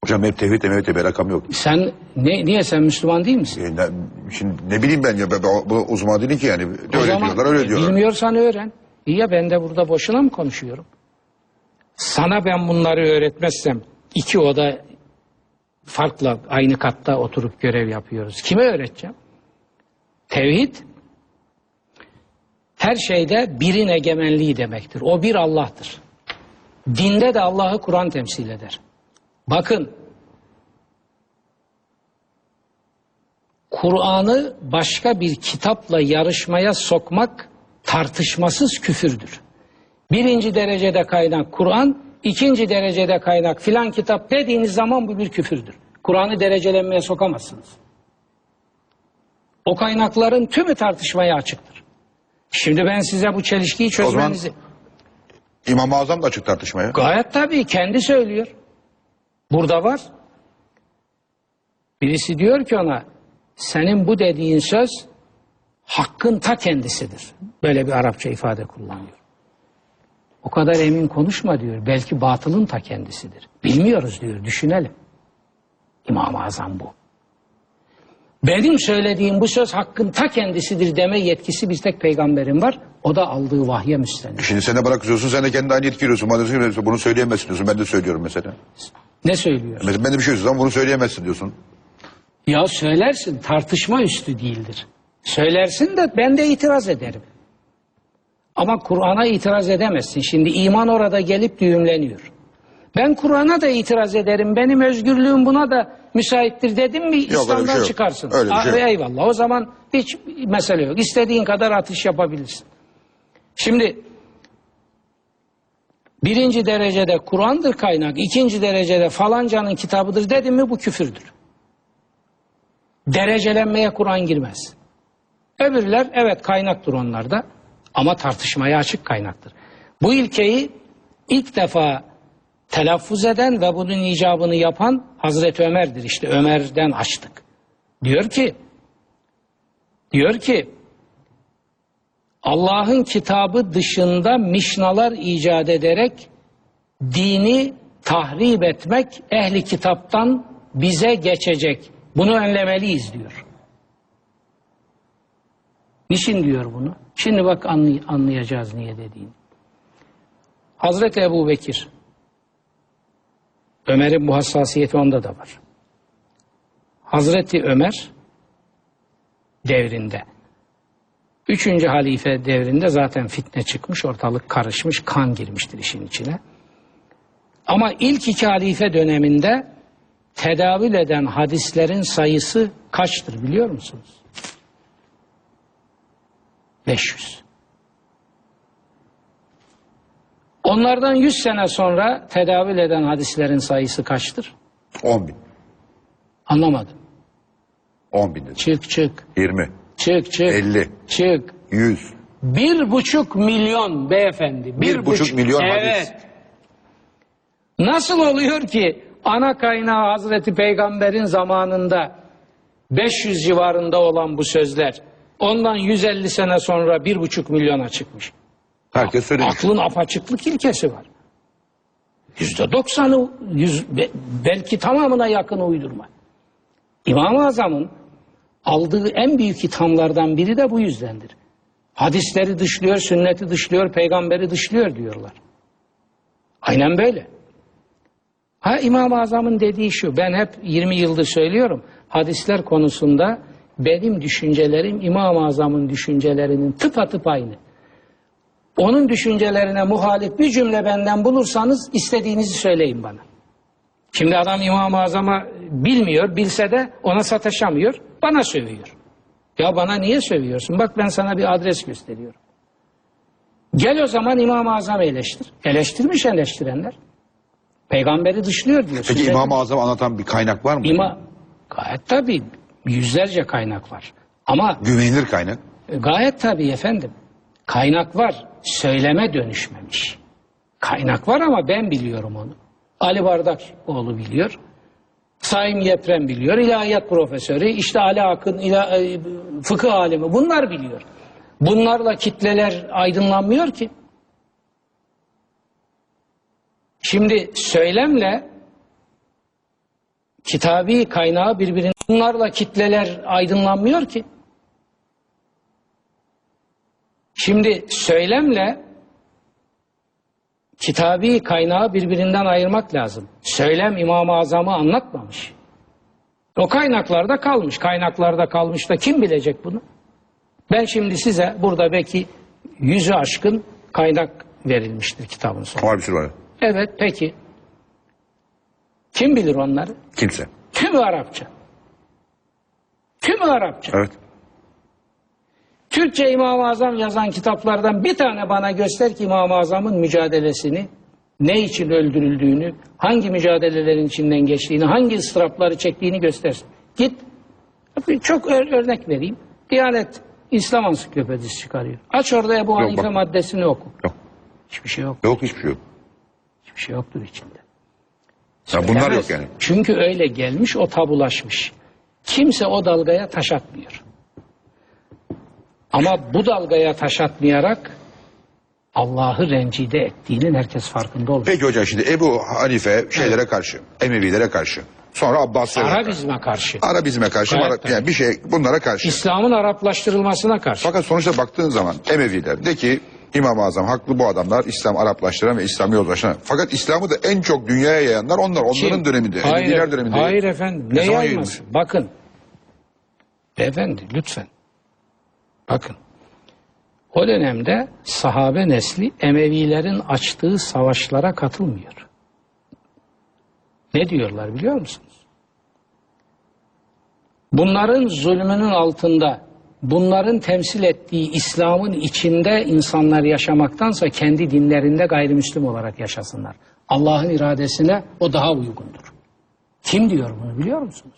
Hocam hep tevhid demeye bir rakam yok. Sen ne, niye sen Müslüman değil misin? E, ne, şimdi ne bileyim ben ya ben, ben- bu uzman değilim ki yani. O Öyle zaman, diyorlar öyle diyorlar. Bilmiyorsan öğren. İyi ya ben de burada boşuna mı konuşuyorum? Sana ben bunları öğretmezsem iki oda farklı aynı katta oturup görev yapıyoruz. Kime öğreteceğim? Tevhid her şeyde birin egemenliği demektir. O bir Allah'tır. Dinde de Allah'ı Kur'an temsil eder. Bakın Kur'an'ı başka bir kitapla yarışmaya sokmak tartışmasız küfürdür. Birinci derecede kaynak Kur'an, ikinci derecede kaynak filan kitap dediğiniz zaman bu bir küfürdür. Kur'an'ı derecelenmeye sokamazsınız. O kaynakların tümü tartışmaya açıktır. Şimdi ben size bu çelişkiyi çözmenizi... İmam-ı Azam da açık tartışmaya. Gayet tabii kendi söylüyor. Burada var. Birisi diyor ki ona senin bu dediğin söz hakkın ta kendisidir. Böyle bir Arapça ifade kullanıyor. O kadar emin konuşma diyor. Belki batılın ta kendisidir. Bilmiyoruz diyor. Düşünelim. İmam-ı Azam bu. Benim söylediğim bu söz hakkın ta kendisidir deme yetkisi bir tek peygamberin var. O da aldığı vahye müstenir. Şimdi sen de bana kızıyorsun sen de kendi aynı yetki veriyorsun. Bana diyorsun ki, bunu söyleyemezsin diyorsun. Ben de söylüyorum mesela. Ne söylüyor? Mesela ben de bir şey söylüyorsam bunu söyleyemezsin diyorsun. Ya söylersin tartışma üstü değildir. Söylersin de ben de itiraz ederim. Ama Kur'an'a itiraz edemezsin. Şimdi iman orada gelip düğümleniyor. Ben Kur'an'a da itiraz ederim. Benim özgürlüğüm buna da müsaittir dedim mi bir İslam'dan şey yok. çıkarsın. Öyle bir şey yok. Eyvallah o zaman hiç mesele yok. İstediğin kadar atış yapabilirsin. Şimdi birinci derecede Kur'an'dır kaynak, ikinci derecede falancanın kitabıdır dedim mi bu küfürdür. Derecelenmeye Kur'an girmez. Öbürler evet kaynaktır onlarda ama tartışmaya açık kaynaktır. Bu ilkeyi ilk defa telaffuz eden ve bunun icabını yapan Hazreti Ömer'dir. İşte Ömer'den açtık. Diyor ki diyor ki Allah'ın kitabı dışında mişnalar icat ederek dini tahrip etmek ehli kitaptan bize geçecek. Bunu önlemeliyiz diyor. Niçin diyor bunu? Şimdi bak anlay- anlayacağız niye dediğini. Hazreti Ebu Bekir Ömer'in bu hassasiyeti onda da var. Hazreti Ömer devrinde Üçüncü halife devrinde zaten fitne çıkmış, ortalık karışmış, kan girmiştir işin içine. Ama ilk iki halife döneminde tedavül eden hadislerin sayısı kaçtır biliyor musunuz? 500. Onlardan 100 sene sonra tedavül eden hadislerin sayısı kaçtır? 10 bin. Anlamadım. 10 bin dedim. Çık çık. 20, Çık çık. 50, Çık. 100. Bir buçuk milyon beyefendi. Bir buçuk milyon evet. hadis. Nasıl oluyor ki ana kaynağı Hazreti Peygamber'in zamanında 500 civarında olan bu sözler ondan 150 sene sonra bir buçuk milyona çıkmış. Herkes söylemiş. Aklın apaçıklık ilkesi var. Yüzde doksanı, belki tamamına yakın uydurma. İmam-ı Azam'ın aldığı en büyük ithamlardan biri de bu yüzdendir. Hadisleri dışlıyor, sünneti dışlıyor, peygamberi dışlıyor diyorlar. Aynen böyle. Ha İmam-ı Azam'ın dediği şu, ben hep 20 yıldır söylüyorum, hadisler konusunda benim düşüncelerim İmam-ı Azam'ın düşüncelerinin tıpatıp aynı. Onun düşüncelerine muhalif bir cümle benden bulursanız istediğinizi söyleyin bana. Şimdi adam İmam-ı Azam'a bilmiyor, bilse de ona sataşamıyor, bana sövüyor. Ya bana niye sövüyorsun? Bak ben sana bir adres gösteriyorum. Gel o zaman İmam-ı Azam eleştir. Eleştirmiş eleştirenler. Peygamberi dışlıyor diyor. Peki İmam-ı Azam anlatan bir kaynak var mı? İma, gayet tabii yüzlerce kaynak var. Ama Güvenilir kaynak. Gayet tabii efendim. Kaynak var. Söyleme dönüşmemiş. Kaynak var ama ben biliyorum onu. Ali Bardakoğlu biliyor. Saim Yeprem biliyor. İlahiyat profesörü. işte Ali Akın ila, e, fıkıh alimi. Bunlar biliyor. Bunlarla kitleler aydınlanmıyor ki. Şimdi söylemle kitabi kaynağı birbirine bunlarla kitleler aydınlanmıyor ki. Şimdi söylemle kitabi kaynağı birbirinden ayırmak lazım. Söylem İmam-ı Azam'ı anlatmamış. O kaynaklarda kalmış. Kaynaklarda kalmış da kim bilecek bunu? Ben şimdi size burada belki yüzü aşkın kaynak verilmiştir kitabın sonunda. Var bir sürü var. Evet peki. Kim bilir onları? Kimse. Tümü Arapça. Tümü Arapça. Evet. Türkçe İmam-ı Azam yazan kitaplardan bir tane bana göster ki İmam-ı Azam'ın mücadelesini, ne için öldürüldüğünü, hangi mücadelelerin içinden geçtiğini, hangi ıstırapları çektiğini göstersin. Git, çok ör- örnek vereyim. Diyanet İslam Ansiklopedisi çıkarıyor. Aç orada Ebu Hanife bak. maddesini oku. Yok. Hiçbir şey yok. Yok hiçbir şey yok. Hiçbir şey yoktur içinde. Ya bunlar yok yani. Çünkü öyle gelmiş, o tabulaşmış. Kimse o dalgaya taş atmıyor. Ama bu dalgaya taş atmayarak Allah'ı rencide ettiğinin herkes farkında olur. Peki hocam şimdi Ebu Hanife şeylere karşı, Emevilere karşı. Sonra Abbasilere karşı. Arabizme karşı. Arabizme karşı, Gayet Ara- yani bir şey bunlara karşı. İslam'ın Araplaştırılmasına karşı. Fakat sonuçta baktığın zaman Emeviler de ki İmam-ı Azam haklı bu adamlar İslam Araplaştıran ve İslam'ı yozlaştıran. Fakat İslam'ı da en çok dünyaya yayanlar onlar. Onların Kim? döneminde. Hayır, döneminde. hayır efendim. Ne Ne yayması? Bakın. Beyefendi lütfen. Bakın. O dönemde sahabe nesli Emevilerin açtığı savaşlara katılmıyor. Ne diyorlar biliyor musunuz? Bunların zulmünün altında, bunların temsil ettiği İslam'ın içinde insanlar yaşamaktansa kendi dinlerinde gayrimüslim olarak yaşasınlar. Allah'ın iradesine o daha uygundur. Kim diyor bunu biliyor musunuz?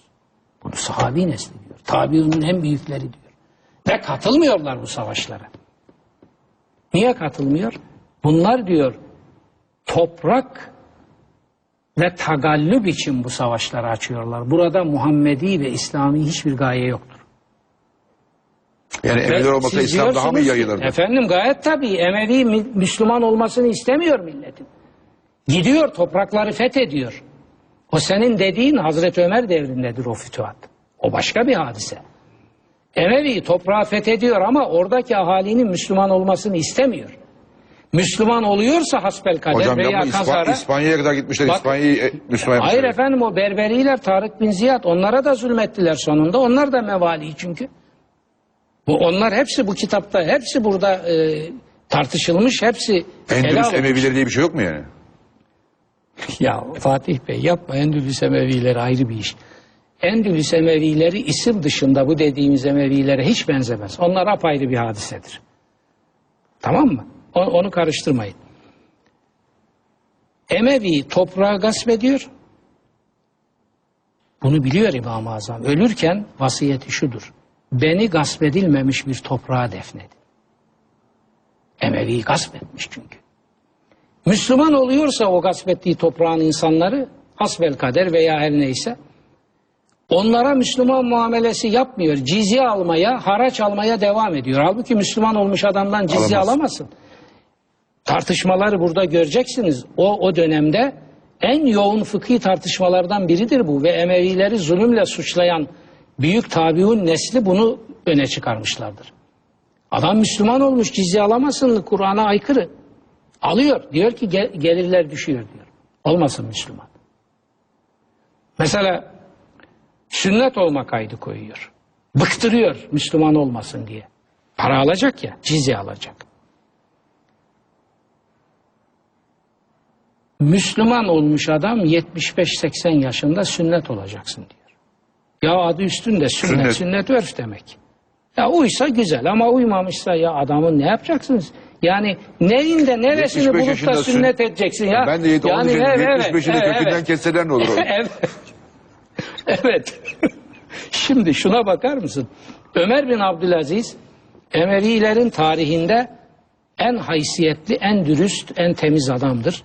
Bunu sahabi nesli diyor. Tabiinin en büyükleri diyor. Ve katılmıyorlar bu savaşlara. Niye katılmıyor? Bunlar diyor toprak ve tagallüp için bu savaşları açıyorlar. Burada Muhammedi ve İslami hiçbir gaye yoktur. Yani Emeviler Ve olmasa İslam daha mı yayılırdı? Efendim gayet tabii Emevi mü- Müslüman olmasını istemiyor milletin. Gidiyor toprakları fethediyor. O senin dediğin Hazreti Ömer devrindedir o fütuhat. O başka bir hadise. Emevi toprağı fethediyor ama oradaki ahalinin Müslüman olmasını istemiyor. Müslüman oluyorsa hasbelkader Hocam veya yapma İspa- kazara... İspanya'ya kadar gitmişler. Bak- İspanya'yı e, Müslüman Hayır efendim o Berberiler Tarık bin Ziyad onlara da zulmettiler sonunda. Onlar da mevali çünkü. Bu onlar hepsi bu kitapta, hepsi burada e, tartışılmış, hepsi Endülüs. Emevileri diye bir şey yok mu yani? Ya Fatih Bey yapma Endülüs Emevileri ayrı bir iş. Endülüs Emevileri isim dışında bu dediğimiz Emevilere hiç benzemez. Onlar apayrı bir hadisedir. Tamam mı? O- Onu karıştırmayın. Emevi toprağı gasp ediyor. Bunu biliyor İmam-ı Azam. Ölürken vasiyeti şudur. Beni gasp edilmemiş bir toprağa defnedin. Emevi'yi gasp etmiş çünkü. Müslüman oluyorsa o gasp ettiği toprağın insanları hasbel kader veya her neyse onlara Müslüman muamelesi yapmıyor. Cizye almaya, haraç almaya devam ediyor. Halbuki Müslüman olmuş adamdan cizye Alamaz. alamazsın. Tartışmaları burada göreceksiniz. O, o dönemde en yoğun fıkhi tartışmalardan biridir bu ve Emevileri zulümle suçlayan büyük tabiun nesli bunu öne çıkarmışlardır. Adam Müslüman olmuş cizye alamazsın Kur'an'a aykırı. Alıyor. Diyor ki gel- gelirler düşüyor diyor. Olmasın Müslüman. Mesela sünnet olma kaydı koyuyor. Bıktırıyor Müslüman olmasın diye. Para alacak ya, cizye alacak. Müslüman olmuş adam 75-80 yaşında sünnet olacaksın diyor. Ya adı üstünde sünnet, Sünnet. sünnet, örf demek. Ya uysa güzel ama uymamışsa ya adamın ne yapacaksınız? Yani neyinde neresini 75 bulup da sünnet edeceksin ya? Ben de yet- yani, onun için evet, 75'inde evet, kökünden evet. kesseler ne olur? evet. evet. Şimdi şuna bakar mısın? Ömer bin Abdülaziz Emevilerin tarihinde en haysiyetli, en dürüst, en temiz adamdır.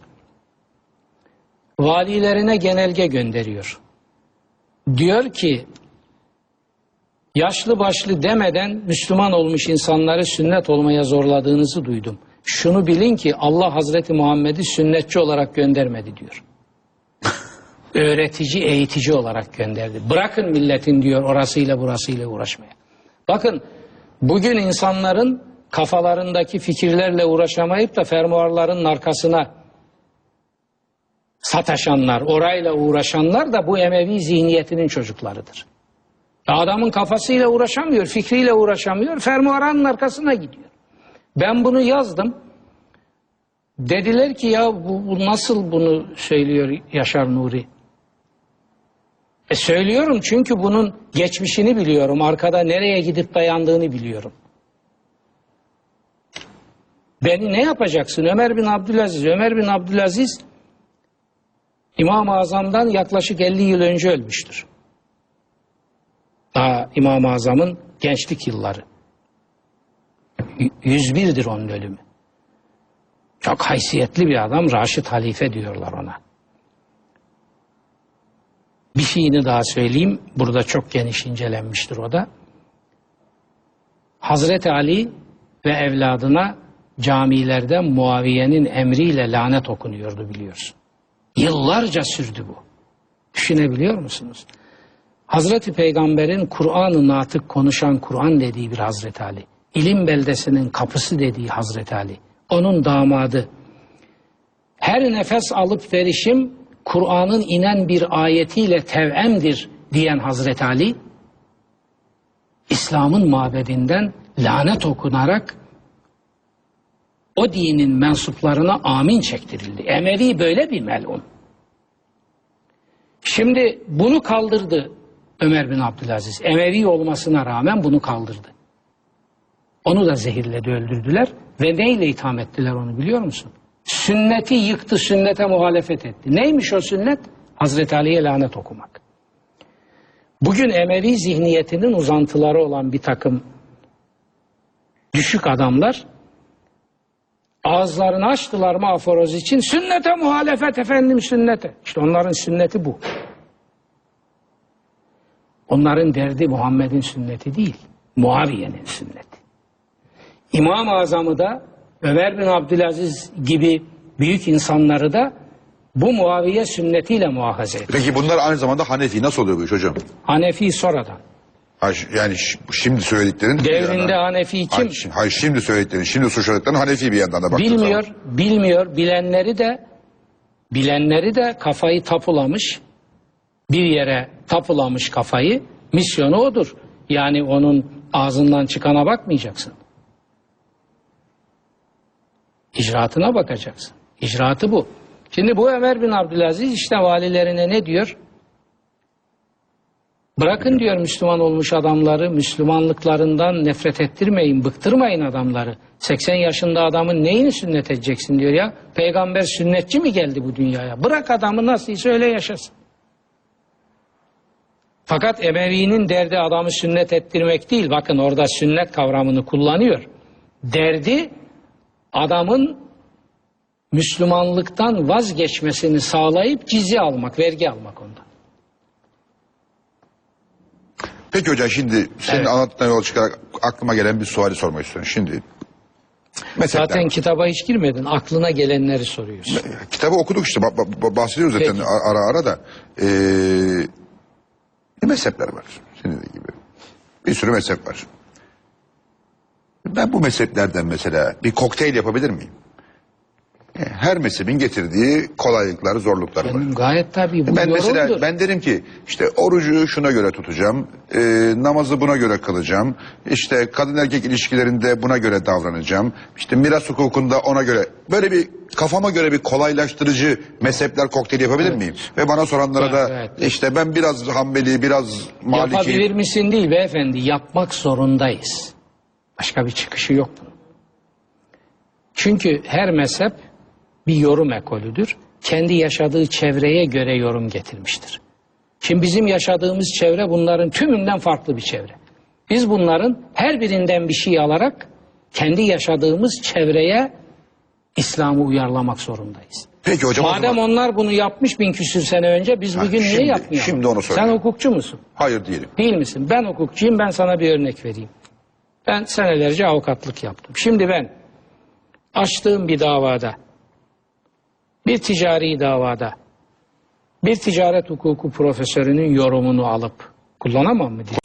Valilerine genelge gönderiyor. Diyor ki yaşlı başlı demeden Müslüman olmuş insanları sünnet olmaya zorladığınızı duydum. Şunu bilin ki Allah Hazreti Muhammed'i sünnetçi olarak göndermedi diyor. Öğretici, eğitici olarak gönderdi. Bırakın milletin diyor orasıyla burasıyla uğraşmaya. Bakın bugün insanların kafalarındaki fikirlerle uğraşamayıp da fermuarların arkasına sataşanlar, orayla uğraşanlar da bu Emevi zihniyetinin çocuklarıdır. Adamın kafasıyla uğraşamıyor, fikriyle uğraşamıyor, fermuarının arkasına gidiyor. Ben bunu yazdım. Dediler ki ya bu, bu nasıl bunu söylüyor Yaşar Nuri? E söylüyorum çünkü bunun geçmişini biliyorum. Arkada nereye gidip dayandığını biliyorum. Beni ne yapacaksın? Ömer bin Abdülaziz. Ömer bin Abdülaziz İmam-ı Azam'dan yaklaşık 50 yıl önce ölmüştür. Daha İmam-ı Azam'ın gençlik yılları. Y- 101'dir onun ölümü. Çok haysiyetli bir adam. Raşid Halife diyorlar ona. Bir şeyini daha söyleyeyim. Burada çok geniş incelenmiştir o da. Hazreti Ali ve evladına camilerde Muaviye'nin emriyle lanet okunuyordu biliyorsun. Yıllarca sürdü bu. Düşünebiliyor musunuz? Hazreti Peygamber'in Kur'an-ı Natık konuşan Kur'an dediği bir Hazreti Ali. İlim beldesinin kapısı dediği Hazreti Ali. Onun damadı. Her nefes alıp verişim Kur'an'ın inen bir ayetiyle tevemdir diyen Hazreti Ali. İslam'ın mabedinden lanet okunarak o dinin mensuplarına amin çektirildi. Emevi böyle bir melun. Şimdi bunu kaldırdı Ömer bin Abdülaziz. Emevi olmasına rağmen bunu kaldırdı. Onu da zehirledi öldürdüler ve neyle itham ettiler onu biliyor musun? Sünneti yıktı, sünnete muhalefet etti. Neymiş o sünnet? Hazreti Ali'ye lanet okumak. Bugün Emevi zihniyetinin uzantıları olan bir takım düşük adamlar ağızlarını açtılar mı aforoz için sünnete muhalefet efendim sünnete. İşte onların sünneti bu. Onların derdi Muhammed'in sünneti değil, Muaviye'nin sünneti. İmam-ı Azam'ı da Ömer bin Abdülaziz gibi büyük insanları da bu Muaviye sünnetiyle muhafaza etti. Peki bunlar aynı zamanda Hanefi nasıl oluyor bu iş hocam? Hanefi sonradan. Ha, ş- yani şimdi söylediklerin... Devrinde Hanefi kim? Hayır, hayır şimdi söylediklerin, şimdi suçladıkların Hanefi bir yandan da baktığın Bilmiyor, zaman. bilmiyor. Bilenleri de bilenleri de kafayı tapulamış. Bir yere tapulamış kafayı. Misyonu odur. Yani onun ağzından çıkana bakmayacaksın. İcraatına bakacaksın. İcraatı bu. Şimdi bu Ömer bin Abdülaziz işte valilerine ne diyor? Bırakın diyor Müslüman olmuş adamları, Müslümanlıklarından nefret ettirmeyin, bıktırmayın adamları. 80 yaşında adamın neyini sünnet edeceksin diyor ya. Peygamber sünnetçi mi geldi bu dünyaya? Bırak adamı nasılsa öyle yaşasın. Fakat Emevi'nin derdi adamı sünnet ettirmek değil. Bakın orada sünnet kavramını kullanıyor. Derdi adamın Müslümanlıktan vazgeçmesini sağlayıp cizye almak, vergi almak ondan. Peki hocam şimdi senin Evet. anlattığına yola çıkarak aklıma gelen bir suali sormak istiyorum. Şimdi mesela Zaten kitaba hiç girmedin. Aklına gelenleri soruyorsun. kitabı okuduk işte ba- ba- bahsediyoruz zaten Peki. a- ara ara da. Ee, mezhepler var. Senin de gibi. Bir sürü mezhep var. Ben bu mezheplerden mesela bir kokteyl yapabilir miyim? Her mezhebin getirdiği kolaylıkları, zorlukları var. Gayet tabii bu Ben mesela yorumdur. ben derim ki işte orucu şuna göre tutacağım, e, namazı buna göre kılacağım, işte kadın erkek ilişkilerinde buna göre davranacağım, işte miras hukukunda ona göre böyle bir kafama göre bir kolaylaştırıcı mezhepler kokteyli yapabilir miyim? Ve bana soranlara da Evet. işte ben biraz Hanbeli, biraz Yapabilir Maliki. misin değil beyefendi. Yapmak zorundayız. Başka bir çıkışı yok bunun. Çünkü her mezhep bir yorum ekolüdür. Kendi yaşadığı çevreye göre yorum getirmiştir. Şimdi bizim yaşadığımız çevre bunların tümünden farklı bir çevre. Biz bunların her birinden bir şey alarak kendi yaşadığımız çevreye İslam'ı uyarlamak zorundayız. Peki hocam Madem zaman- onlar bunu yapmış bin küsür sene önce biz Ha, bugün şimdi- niye yapmayalım? şimdi onu Sen söylüyorum. hukukçu musun? Hayır diyelim. Değil misin? Ben hukukçuyum ben sana bir örnek vereyim. Ben senelerce avukatlık yaptım. Şimdi ben açtığım bir davada bir ticari davada bir ticaret hukuku profesörünün yorumunu alıp kullanamam mı diye.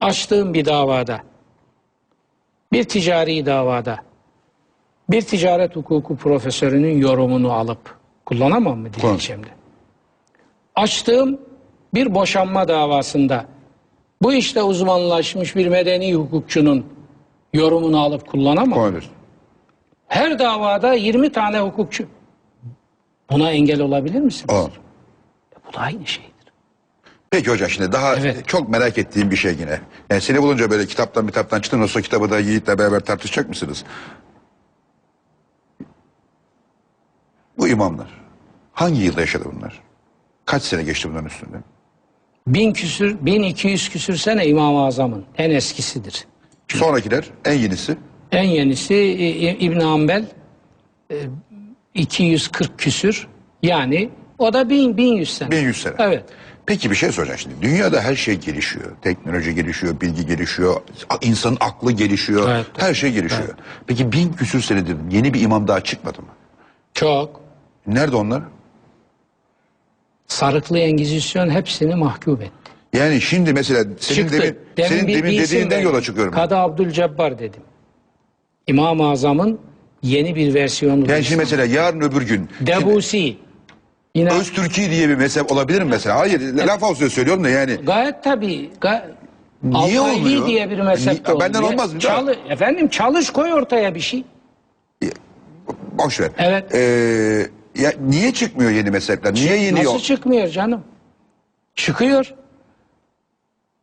Açtığım bir davada bir ticari davada bir ticaret hukuku profesörünün yorumunu alıp kullanamam mı diyeceğim de. Açtığım bir boşanma davasında bu işte uzmanlaşmış bir medeni hukukçunun yorumunu alıp kullanamam. Olabilir. Her davada 20 tane hukukçu. Buna engel olabilir misin? Olur. Bu da aynı şeydir. Peki hocam şimdi daha Evet. çok merak ettiğim bir şey yine. Yani seni bulunca böyle kitaptan kitaptan çıktın o kitabı da Yiğit'le beraber tartışacak mısınız? Bu imamlar hangi yılda yaşadı bunlar? Kaç sene geçti bunların üstünden? Bin küsür, 1200 küsür sene İmam-ı Azam'ın en eskisidir. Sonrakiler en yenisi En yenisi e, e, İbn Hanbel e, 240 küsür yani o da 1000 1100 sene. 1100 sene. Evet. Peki bir şey soracağım şimdi. Dünyada her şey gelişiyor. Teknoloji gelişiyor, bilgi gelişiyor, insanın aklı gelişiyor, Evet. her şey gelişiyor. Peki bin küsür senedir yeni bir imam daha çıkmadı mı? Çok. Nerede onlar? Sarıklı Engizisyon hepsini mahkum etti. Yani şimdi mesela senin Çıktı. demin, senin bir- demin bir isim dediğinden yola çıkıyorum. Kadı Abdülcebbar dedim. İmam-ı Azam'ın yeni bir versiyonu. Yani şimdi mesela yarın öbür gün Debussy. Yine Öztürki diye bir mezhep olabilir mi mesela? Hayır, laf olsun söylüyorum da yani. gayet tabii. Ga Niye Altaylı olmuyor? diye bir mezhep de benden olmaz mı? Çalı, efendim çalış koy ortaya bir şey. Boş ver. Evet. Ee, ya niye çıkmıyor yeni mezhepler? Niye yeni Nasıl yol? çıkmıyor canım? Çıkıyor.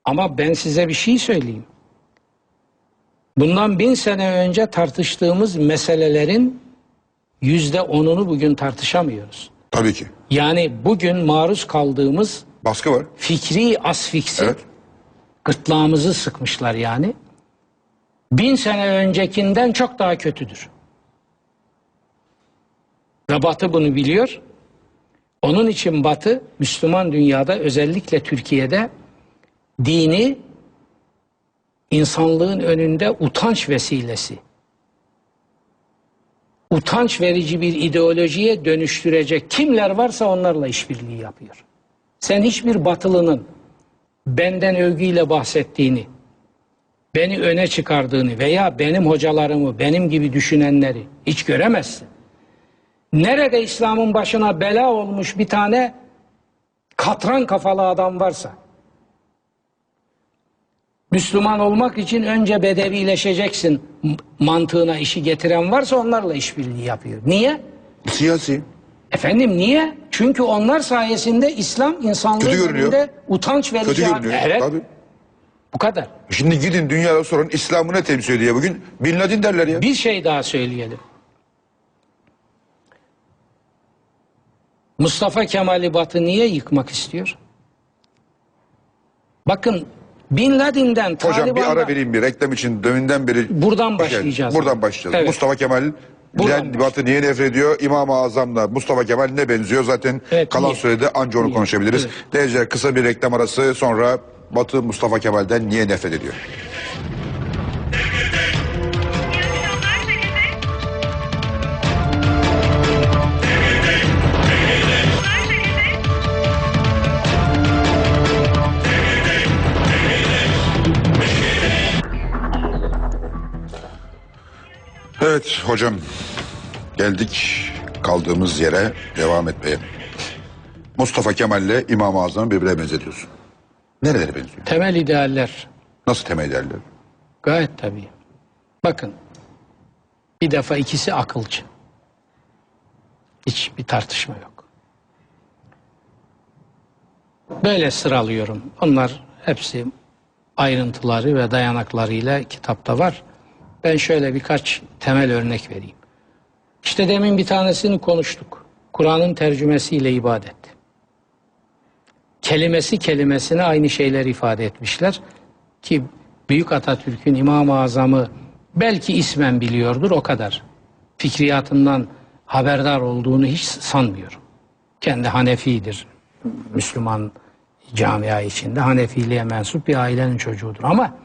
Ama ben size bir şey söyleyeyim. Bundan bin sene önce tartıştığımız meselelerin yüzde onunu bugün tartışamıyoruz. Tabii ki. Yani bugün maruz kaldığımız Baskı var. fikri asfiksi Evet. gırtlağımızı sıkmışlar yani. Bin sene öncekinden çok daha kötüdür. Ve Batı bunu biliyor. Onun için Batı, Müslüman dünyada özellikle Türkiye'de dini insanlığın önünde utanç vesilesi, utanç verici bir ideolojiye dönüştürecek kimler varsa onlarla işbirliği yapıyor. Sen hiçbir batılının benden övgüyle bahsettiğini, beni öne çıkardığını veya benim hocalarımı, benim gibi düşünenleri hiç göremezsin. Nerede İslam'ın başına bela olmuş bir tane katran kafalı adam varsa, Müslüman olmak için önce bedevileşeceksin mantığına işi getiren varsa onlarla işbirliği yapıyor. Niye? Siyasi. Efendim niye? Çünkü onlar sayesinde İslam insanlığın önünde utanç verici. Kötü görünüyor. Evet. Tabii. Bu kadar. Şimdi gidin dünyada sorun İslam'ı ne temsil ediyor bugün? Bin Laden derler ya. Bir şey daha söyleyelim. Mustafa Kemal'i Batı niye yıkmak istiyor? Bakın Bin Laden'den Hocam bir Taliban'dan- ara vereyim bir reklam için döminden beri. Buradan başlayacağız. Buradan başlayacağız. Evet. Mustafa Kemal Bilen Batı niye nefret ediyor? İmam-ı Azam'la Mustafa Kemal ne benziyor? Zaten Evet, kalan niye? sürede anca onu Niye? konuşabiliriz. Evet. Değerli kısa bir reklam arası sonra Batı Mustafa Kemal'den niye nefret ediyor? Evet hocam geldik kaldığımız yere devam etmeye. Mustafa Kemal'le İmam-ı Azam'ı birbirine benzetiyorsun. Nerelere benziyor? Temel idealler Nasıl temel değerler? gayet tabii. Bakın bir defa ikisi akılcı. Hiç bir tartışma yok. Böyle sıralıyorum. Onlar hepsi ayrıntıları ve dayanaklarıyla kitapta var. Ben şöyle birkaç temel örnek vereyim. İşte demin bir tanesini konuştuk. Kur'an'ın tercümesiyle ibadet. Kelimesi kelimesine aynı şeyler ifade etmişler. Ki Büyük Atatürk'ün İmam-ı Azam'ı belki ismen biliyordur o kadar. Fikriyatından haberdar olduğunu hiç sanmıyorum. Kendi Hanefi'dir. Müslüman camia içinde Hanefiliğe mensup bir ailenin çocuğudur. Ama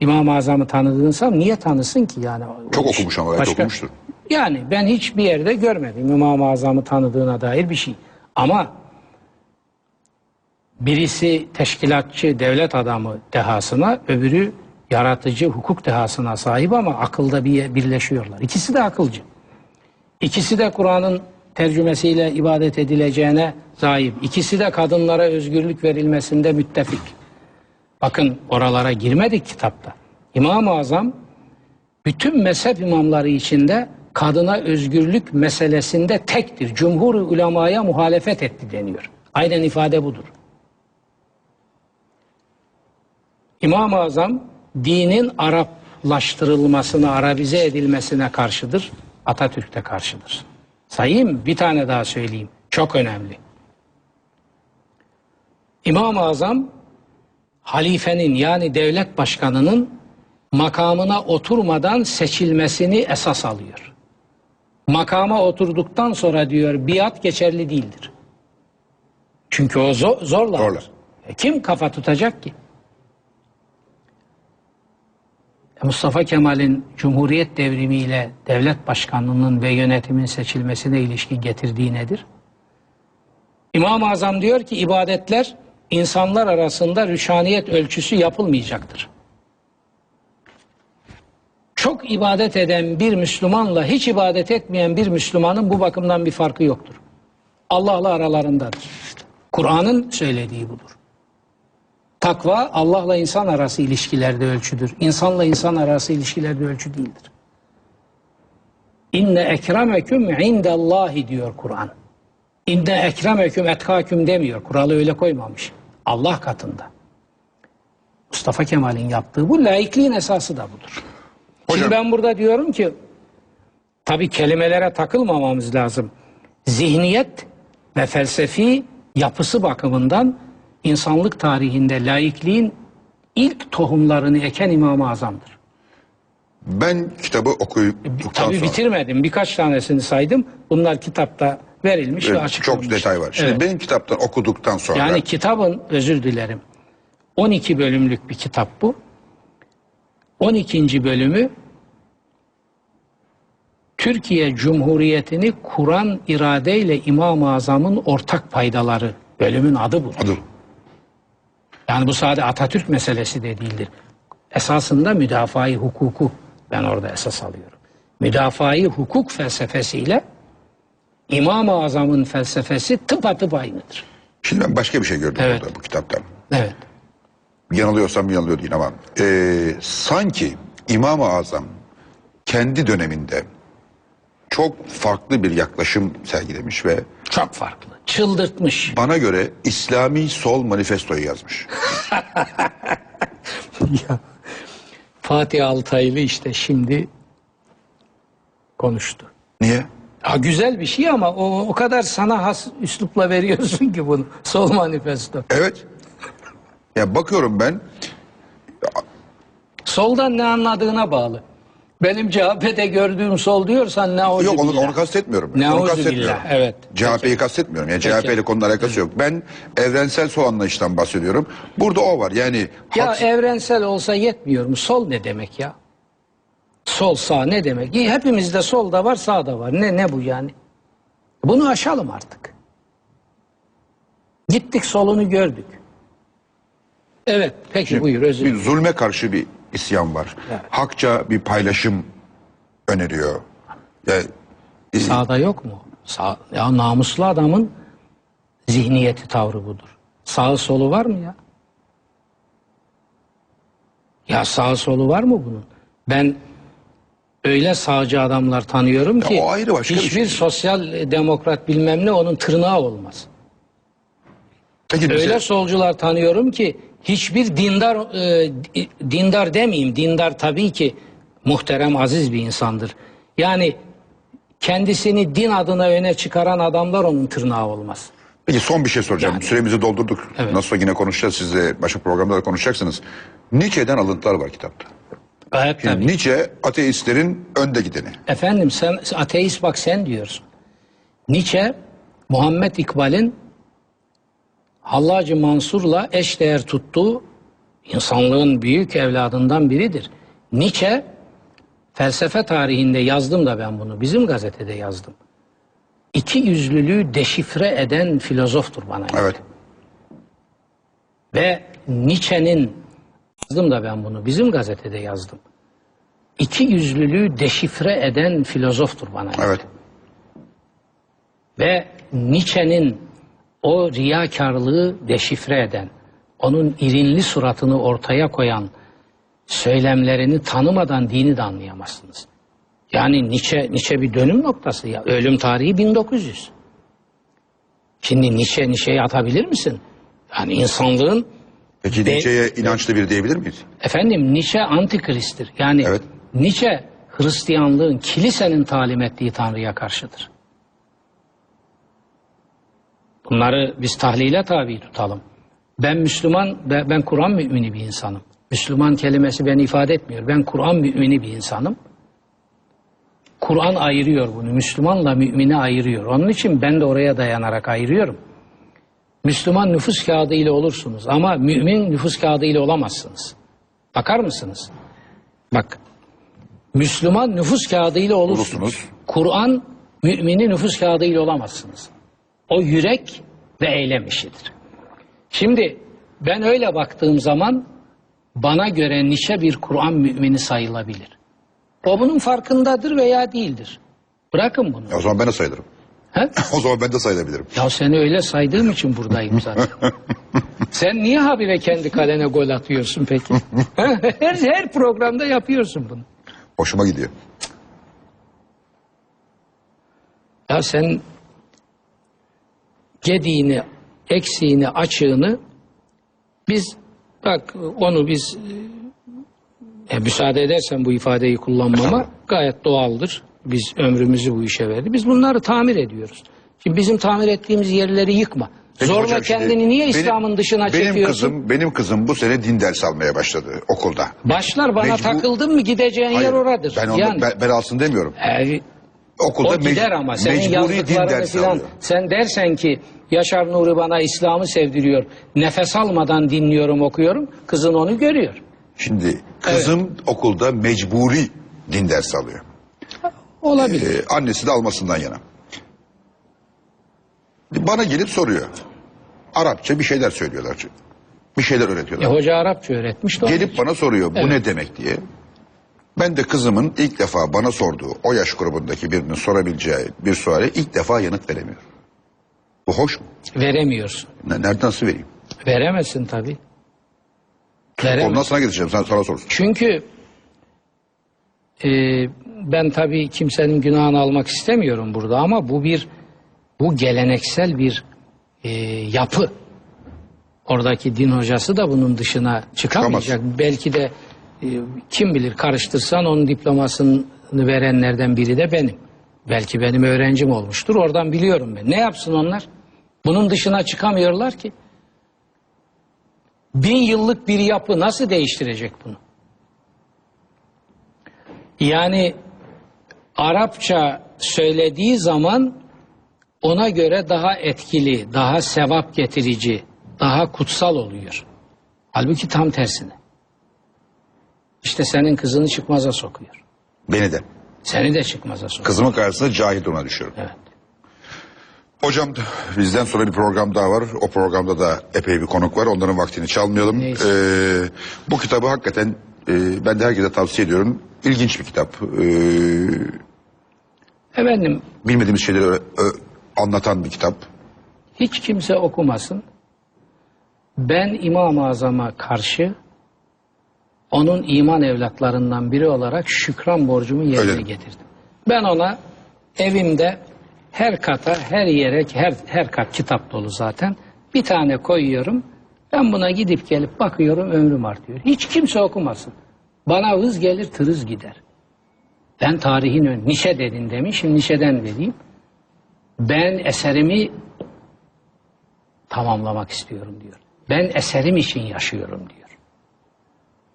İmam-ı Azam'ı tanıdığınsam niye tanısın ki yani? Çok okumuş ama, evet okumuştur. Yani ben hiçbir yerde görmedim İmam-ı Azam'ı tanıdığına dair bir şey. Ama birisi teşkilatçı devlet adamı dehasına, öbürü yaratıcı hukuk dehasına sahip ama akılda bir birleşiyorlar. İkisi de akılcı. İkisi de Kur'an'ın tercümesiyle ibadet edileceğine sahip. İkisi de kadınlara özgürlük verilmesinde müttefik. Bakın oralara girmedik kitapta. İmam-ı Azam bütün mezhep imamları içinde kadına özgürlük meselesinde tektir. Cumhur ulemaya muhalefet etti deniyor. Aynen ifade budur. İmam-ı Azam dinin Araplaştırılmasına, Arabize edilmesine karşıdır. Atatürk de karşıdır. Sayayım bir tane daha söyleyeyim. Çok önemli. İmam-ı Azam halifenin yani devlet başkanının makamına oturmadan seçilmesini esas alıyor. Makama oturduktan sonra diyor biat geçerli değildir. Çünkü o zor, zorla. Zorla. E kim kafa tutacak ki? E Mustafa Kemal'in Cumhuriyet devrimiyle devlet başkanlığının ve yönetimin seçilmesine ilişkin getirdiği nedir? İmam-ı Azam diyor ki ibadetler insanlar arasında rüşaniyet ölçüsü yapılmayacaktır. Çok ibadet eden bir Müslümanla hiç ibadet etmeyen bir Müslümanın bu bakımdan bir farkı yoktur. Allah'la aralarındadır. Kur'an'ın söylediği budur. Takva Allah'la insan arası ilişkilerde ölçüdür. İnsanla insan arası ilişkilerde ölçü değildir. İnne ekremeküm indallahi diyor Kur'an. İnne ekremeküm etkaküm demiyor. Kuralı öyle koymamış. Allah katında. Mustafa Kemal'in yaptığı bu laikliğin esası da budur. Hocam- Şimdi ben burada diyorum ki tabii kelimelere takılmamamız lazım. Zihniyet ve felsefi yapısı bakımından insanlık tarihinde laikliğin ilk tohumlarını eken İmam-ı Azam'dır. Ben kitabı okuduktan Tabii sonra bitirmedim. Birkaç tanesini saydım. Bunlar kitapta verilmiş ve Evet, açıklanmış. çok detay var. Şimdi Evet. benim kitaptan okuduktan sonra Yani kitabın özür dilerim. 12 bölümlük bir kitap bu. 12. bölümü Türkiye Cumhuriyeti'ni kuran iradeyle İmam-ı Azam'ın ortak paydaları bölümün adı bu. adı Yani bu sadece Atatürk meselesi de değildir. Esasında müdafai hukuku ben orada esas alıyorum. Müdafai hukuk felsefesiyle İmam-ı Azam'ın felsefesi tıpatıp aynıdır. Şimdi ben başka bir şey gördüm Evet. burada bu kitaptan. Evet. Yanılıyorsam yanılıyor değil ama eee, sanki İmam-ı Azam kendi döneminde çok farklı bir yaklaşım sergilemiş ve Çok farklı. Çıldırtmış. bana göre İslami Sol Manifesto'yu yazmış. Ya, Fatih Altaylı işte şimdi konuştu. Niye? Ha, güzel bir şey ama o, o kadar sana has üslupla veriyorsun ki bunu. Sol manifesto. Evet. Ya bakıyorum ben Soldan ne anladığına bağlı. Benim CHP'de gördüğüm sol diyorsan ne o yok onu, onu kastetmiyorum. Ne onu kastetmiyorum. evet. CHP'yi kastetmiyorum. Yani Peki. CHP ile konunun alakası yok. Ben evrensel sol anlayıştan bahsediyorum. Burada o var. Yani Ya haks- evrensel olsa yetmiyor mu? Sol ne demek ya? Sol sağ ne demek? İyi, hepimizde sol da var sağ da var. Ne ne bu yani? Bunu aşalım artık. Gittik solunu gördük. Evet peki buyur özür bir dilerim. zulme karşı bir isyan var. Evet. Hakça bir paylaşım öneriyor. Yani, e, Sağda yok mu? Sağ, ya namuslu adamın zihniyeti tavrı budur. Sağı solu var mı ya? Ya sağı solu var mı bunun? Ben öyle sağcı adamlar tanıyorum ki o ayrı başka bir hiçbir şey. sosyal demokrat bilmem ne onun tırnağı olmaz. peki Öyle bize- solcular tanıyorum ki hiçbir dindar e, dindar demeyeyim. Dindar tabii ki muhterem aziz bir insandır. Yani kendisini din adına öne çıkaran adamlar onun tırnağı olmaz. Peki son bir şey soracağım. Yani- Süremizi doldurduk. Evet. Nasıl yine konuşacağız. Siz de başka programda da konuşacaksınız. Nietzsche'den alıntılar var kitapta. Gayet tabii. Nietzsche ateistlerin önde gideni. Efendim sen ateist bak sen diyorsun. Nietzsche Muhammed İkbal'in Hallacı Mansur'la eşdeğer tuttuğu insanlığın büyük evladından biridir. Nietzsche felsefe tarihinde yazdım da ben bunu. Bizim gazetede yazdım. İki yüzlülüğü deşifre eden filozoftur bana. göre. Evet. Ve Nietzsche'nin yazdım da ben bunu. Bizim gazetede yazdım. İki yüzlülüğü deşifre eden filozoftur bana. Evet. Ve Nietzsche'nin o riyakarlığı deşifre eden, onun irinli suratını ortaya koyan söylemlerini tanımadan dini de anlayamazsınız. Yani Nietzsche, Nietzsche bir dönüm noktası ya. Ölüm tarihi 1900. Şimdi Nietzsche, Nietzsche'yi atabilir misin? Yani insanlığın Peki De- Nietzsche'ye inançlı biri diyebilir miyiz? Efendim Nietzsche antikristtir. Yani Evet. Nietzsche Hristiyanlığın, kilisenin talim ettiği Tanrı'ya karşıdır. Bunları biz tahlile tabi tutalım. Ben Müslüman, ben, ben Kur'an mümini bir insanım. Müslüman kelimesi beni ifade etmiyor. Ben Kur'an mümini bir insanım. Kur'an ayırıyor bunu. Müslümanla mümini ayırıyor. Onun için ben de oraya dayanarak ayırıyorum. Müslüman nüfus kağıdı ile olursunuz ama mümin nüfus kağıdı ile olamazsınız. Bakar mısınız? Bak. Müslüman nüfus kağıdı ile olursunuz. Olursunuz. Kur'an mümini nüfus kağıdı ile olamazsınız. O yürek ve eylem işidir. Şimdi ben öyle baktığım zaman bana göre nice bir Kur'an mümini sayılabilir. O bunun farkındadır veya değildir. Bırakın bunu. O zaman ben de sayılırım. He? O zaman ben de sayılabilirim. Ya seni öyle saydığım için buradayım zaten. Sen niye Habibe kendi kalene gol atıyorsun peki? Her, her programda yapıyorsun bunu. Hoşuma gidiyor. Ya sen gediğini, eksiğini, açığını biz bak onu biz e, e, müsaade edersen bu ifadeyi kullanmama gayet doğaldır. Biz ömrümüzü bu işe verdik. Biz bunları tamir ediyoruz. Şimdi bizim tamir ettiğimiz yerleri yıkma. Peki Zorla hocam şimdi kendini niye benim- İslam'ın dışına benim çekiyorsun? Kızım, benim kızım bu sene din dersi almaya başladı okulda. Başlar bana Mecbur- takıldın mı gideceğin Hayır, yer oradır. Ben, onu, yani, ben, ben alsın demiyorum. e, Okulda o gider ama senin mecburi din yazdıklarını dersi filan alıyor. sen dersen ki Yaşar Nuri bana İslam'ı sevdiriyor. Nefes almadan dinliyorum okuyorum. Kızın onu görüyor. Şimdi kızım okulda mecburi din dersi alıyor. Olabilir. Ee, annesi de almasından yana. Bana gelip soruyor. Arapça bir şeyler söylüyorlar. Bir şeyler E, öğretiyorlar. hoca Arapça öğretmiş onun Gelip bana soruyor bu Evet. ne demek diye. Ben de kızımın ilk defa bana sorduğu o yaş grubundaki birinin sorabileceği bir suale ilk defa yanıt veremiyor. Bu hoş mu? veremiyorsun. Ne- Nereden nasıl vereyim? Veremezsin tabii. Ondan Veremezsin. sana gideceğim sana, sana sorsun. Çünkü e, ben tabii kimsenin günahını almak istemiyorum burada ama bu bir bu geleneksel bir e, yapı. Oradaki din hocası da bunun dışına çıkamayacak. Belki de e, kim bilir karıştırsan onun diplomasını verenlerden biri de benim. Belki benim öğrencim olmuştur. Oradan biliyorum ben. Ne yapsın onlar? Bunun dışına çıkamıyorlar ki. Bin yıllık bir yapı nasıl değiştirecek bunu? Yani Arapça söylediği zaman ona göre daha etkili, daha sevap getirici, daha kutsal oluyor. Halbuki tam tersine. İşte senin kızını çıkmaza sokuyor. Beni de. Seni de çıkmaza sokuyor. Kızımın karşısında cahil duruma düşüyorum. Evet. Hocam bizden sonra bir program daha var. O programda da epey bir konuk var. Onların vaktini çalmayalım. Neyse. Ee, bu kitabı hakikaten e, ben de herkese tavsiye ediyorum. İlginç bir kitap. Ee, Efendim bilmediğimiz şeyleri ö- ö- anlatan bir kitap. hiç kimse okumasın. Ben İmam-ı Azam'a karşı onun iman evlatlarından biri olarak şükran borcumu yerine Öyle getirdim. Ben ona evimde her kata, her yere, her, her kat kitap dolu zaten. Bir tane koyuyorum. Ben buna gidip gelip bakıyorum ömrüm artıyor. Hiç kimse okumasın. Bana hız gelir tırız gider. Ben tarihin ön, Nişe dedin demiş, şimdi Nişe'den vereyim. Ben eserimi tamamlamak istiyorum diyor. Ben eserim için yaşıyorum diyor.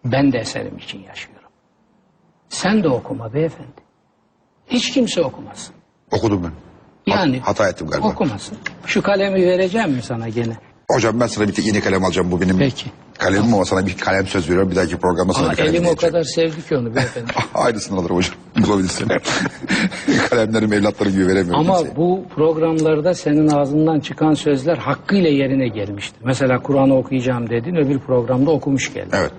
Ben de eserim için yaşıyorum. Sen de okuma beyefendi. Hiç kimse okumasın. Okudum ben. Yani hata ettim galiba. Okumasın. Şu kalemi vereceğim mi sana gene? Hocam ben sana bir yeni kalem alacağım. Bu benim Peki. kalemim ama sana bir kalem söz veriyorum. Bir dahaki programda sana Aa, bir kalem elim o kadar sevdi ki onu beyefendi. Aynısını alırım hocam. Bulabilirsin. Kalemlerimi evlatlarım gibi veremiyorum. Ama kimseye. bu programlarda senin ağzından çıkan sözler hakkıyla yerine gelmiştir. Mesela Kur'an'ı okuyacağım dedin, öbür programda okumuş geldin. Evet.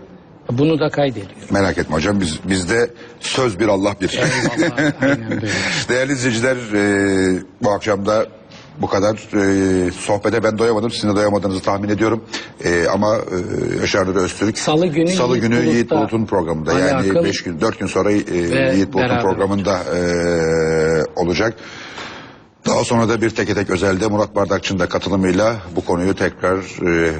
Bunu da kaydediyorum. Merak etme hocam biz bizde söz bir Allah bir. Eyvallah, aynen böyle. Değerli izleyiciler e, bu akşam da bu kadar e, sohbete ben doyamadım. Sizin de doyamadığınızı tahmin ediyorum. E, ama e, Yaşar Nuri Öztürk Salı günü Salı Yiğit günü Yiğit Bulut'ta Bulut'un programında yani Akın 5 gün 4 gün sonra e, Yiğit Bulut'un programında e, olacak. Daha sonra da bir tek tek özelde Murat Bardakçı'nın da katılımıyla bu konuyu tekrar e,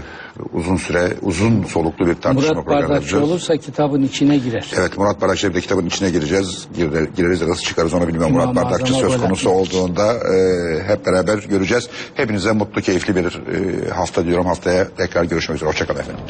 uzun süre, uzun soluklu bir tartışma Murat programı Bardakçı yapacağız. olursa kitabın içine girer. Evet Murat Bardakçı de kitabın içine gireceğiz. Gire, gireriz de nasıl çıkarız onu bilmiyorum. Murat Bardakçı söz konusu olduğunda e, hep beraber göreceğiz. Hepinize mutlu, keyifli bir e, hafta diyorum. Haftaya tekrar görüşmek üzere. Hoşçakalın efendim.